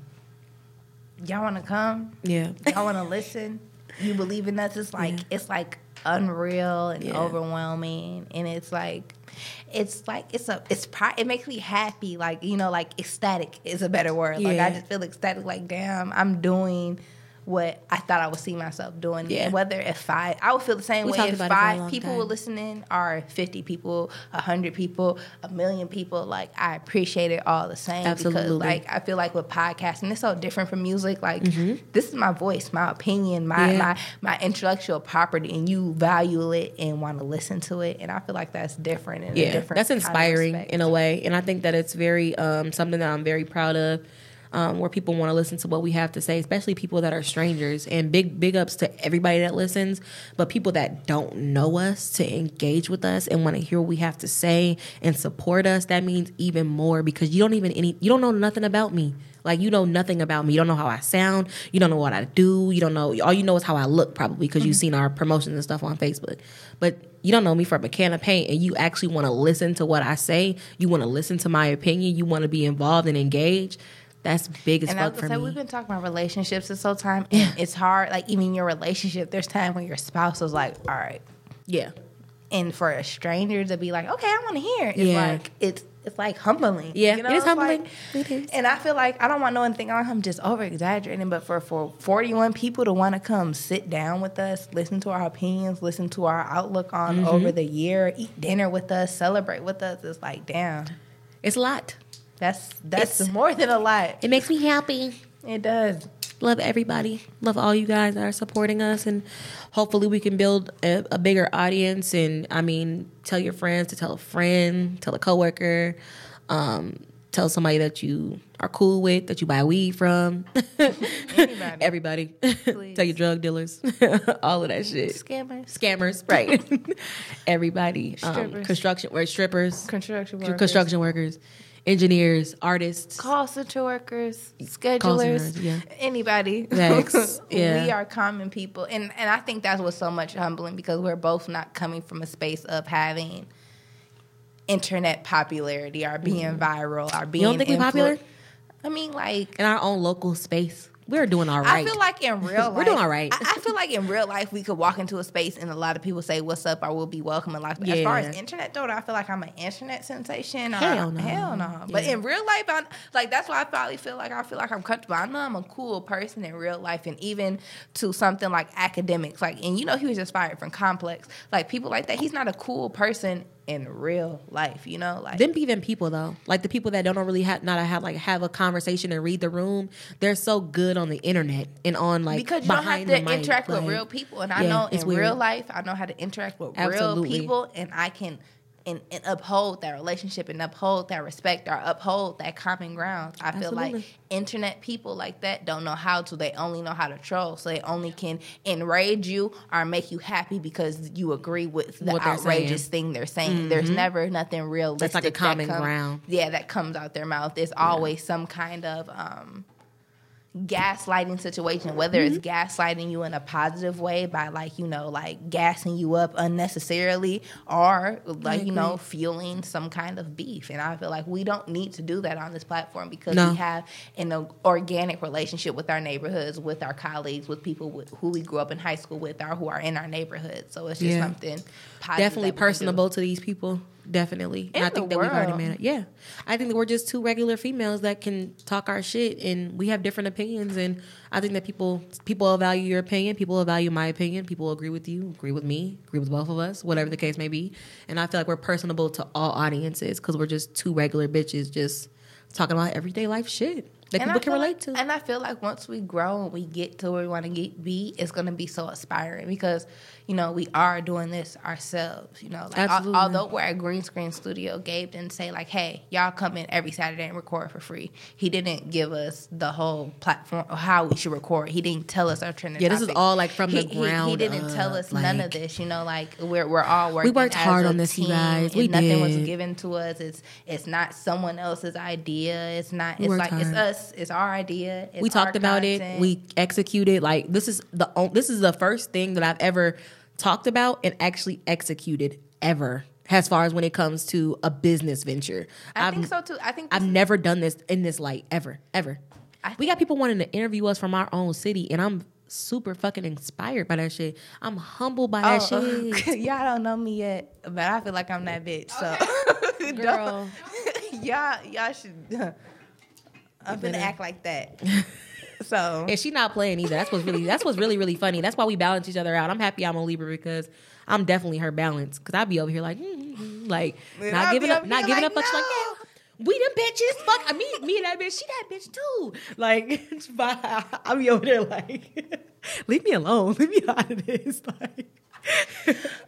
y'all want to come? Yeah. Y'all want to listen? You believe in us? It's like it's like unreal and Yeah. overwhelming, and it's like it's like it's a it's pri- it makes me happy. Like you know, like ecstatic is a better word. Like I just feel ecstatic. Like damn, I'm doing. What I thought I would see myself doing, Yeah. whether if five, I would feel the same We way if about it for a five people time. were listening, or fifty people, a hundred people, a million people. Like I appreciate it all the same Absolutely. because, like I feel like with podcasting, it's so different from music. Like this is my voice, my opinion, my Mm-hmm. Yeah. my my intellectual property, and you value it and want to listen to it. And I feel like that's different. In a yeah, different that's kind of inspiring in a way, and I think that it's very um, something that I'm very proud of. Um, where people want to listen to what we have to say, especially people that are strangers. And big big ups to everybody that listens, but people that don't know us to engage with us and want to hear what we have to say and support us. That means even more because you don't even any you don't know nothing about me. Like you know nothing about me. You don't know how I sound. You don't know what I do. You don't know. All you know is how I look, probably because you've seen our promotions and stuff on Facebook. But you don't know me from a can of paint, and you actually want to listen to what I say. You want to listen to my opinion. You want to be involved and engaged. That's big as And I fuck for say, me. we've been talking about relationships this whole time, and it's hard. Like even your relationship, there's time when your spouse is like, "All right," yeah, and for a stranger to be like, "Okay, I want to hear," it's Yeah. like it's it's like humbling. Yeah, you know? it is humbling. like- It is. And I feel like I don't want no one to think I'm just over exaggerating, but for for 41 people to want to come sit down with us, listen to our opinions, listen to our outlook on Mm-hmm. over the year, eat dinner with us, celebrate with us, it's like, damn, it's a lot. That's that's It's- more than a lot. It makes me happy. It does. Love everybody. Love all you guys that are supporting us, and hopefully we can build a, a bigger audience. And I mean, tell your friends to tell a friend, tell a coworker, um, tell somebody that you are cool with, that you buy weed from. Anybody. Everybody. Tell your drug dealers, all of that shit. Scammers, Scammers, right? Everybody. Um, construction, or strippers, construction workers, construction workers, engineers, artists. call center workers, schedulers, centers, yeah. anybody. Yeah. we are common people, and and I think that's what's so much humbling because we're both not coming from a space of having internet popularity or being viral or being. Mm-hmm. don't think influ- popular? I mean, like in our own local space. We're doing all right. I feel like in real life, We're doing all right. I, I feel like in real life, we could walk into a space and a lot of people say, "What's up?" or "We'll be welcome." And like, as far as internet though, I feel like I'm an internet sensation. Hell uh, no. hell no. But Yeah. in real life, I like that's why I probably feel like I feel like I'm comfortable. I know I'm a cool person in real life, and even to something like Akademiks, like, and you know, he was just fired from Complex. Like people like that, he's not a cool person in real life. You know, like them even people though, like the people that don't really have not have like have a conversation and read the room. They're so good on the internet and on like because you don't have to mic, interact with real people and i Yeah, know in weird. real life i know how to interact with Absolutely. real people and i can and, and uphold that relationship and uphold that respect or uphold that common ground. I feel like internet people like that don't know how to. They only know how to troll. So they only can enrage you or make you happy because you agree with the What outrageous thing they're saying. There's never nothing realistic That's like a that common comes- ground. yeah that comes out their mouth. There's always some kind of um gaslighting situation, whether it's Mm-hmm. gaslighting you in a positive way by like, you know, like gassing you up unnecessarily or like, you know, fueling some kind of beef. And I feel like we don't need to do that on this platform because No. we have an organic relationship with our neighborhoods, with our colleagues, with people with, who we grew up in high school with or who are in our neyborhood. So it's just Yeah. something positive Definitely that we can do. personable to these people. Definitely. I think the that we've already world. made it. Yeah, I think that we're just two regular females that can talk our shit, and we have different opinions. And I think that people people will value your opinion, people will value my opinion, people will agree with you, agree with me, agree with both of us, whatever the case may be. And I feel like we're personable to all audiences because we're just two regular bitches just talking about everyday life shit that And people can relate like- to. And I feel like once we grow and we get to where we want to get be, it's going to be so aspiring because you know we are doing this ourselves. You know, like al- although we're at Green Screen Studio, Gabe didn't say like, "Hey, y'all come in every Saturday and record for free." He didn't give us the whole platform of how we should record. He didn't tell us our trending. Yeah, this is all, like, from the He- he- He, didn't tell up, us none of this. You know, like we're we're all working. We worked hard on this, you team, guys. We nothing was given to us. It's it's not someone else's idea. It's not. It's like it's hard. Us. It's our idea. It's we talked about content. it. We executed. Like this is the this is the first thing that I've ever talked about and actually executed ever. As far as when it comes to a business venture, I I've, think so too. I think I've never done this in this light ever, ever. We got people wanting to interview us from our own city, and I'm super fucking inspired by that shit. I'm humbled by that Oh, oh shit. y'all don't know me yet, but I feel like I'm that bitch. So, Girl. y'all y'all should. I'm gonna act like that. So And she not playing either. That's what's really that's what's really really funny. That's why we balance each other out. I'm happy I'm a Libra because I'm definitely her balance. Because I'd be over here like, mm, mm, mm, like And not I'd giving up, not giving like, up. She's like, "No." yeah, we them bitches. Fuck, I mean, me and that bitch. She that bitch too. Like, it's fine. I'll be over there like, leave me alone. Leave me out of this. Like,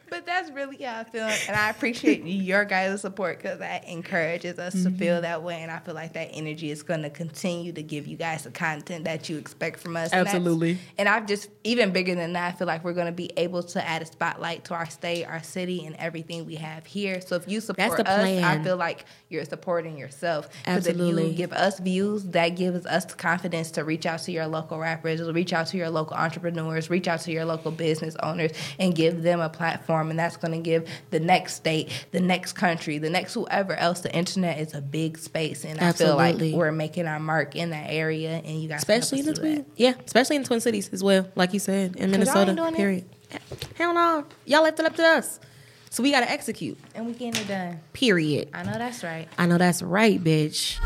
But that's really how I feel, and I appreciate your guys' support because that encourages us to Mm-hmm. feel that way, and I feel like that energy is going to continue to give you guys the content that you expect from us. Absolutely. And I've just even bigger than that. I feel like we're going to be able to add a spotlight to our state, our city, and everything we have here. So if you support the us, I feel like you're supporting yourself. Because if Absolutely. you give us views, that gives us the confidence to reach out to your local rappers, or reach out to your local entrepreneurs, reach out to your local business owners, and give them a platform. And that's going to give the next state, the next country, the next whoever else. The internet is a big space, and I feel like we're making our mark in that area. And you guys, especially in the Twin, yeah, especially in the Twin Cities as well. Like you said, in Minnesota. doing it. Period. Hell no, y'all left it up to us. So we got to execute. and we getting it done. Period. I know that's right. I know that's right, bitch.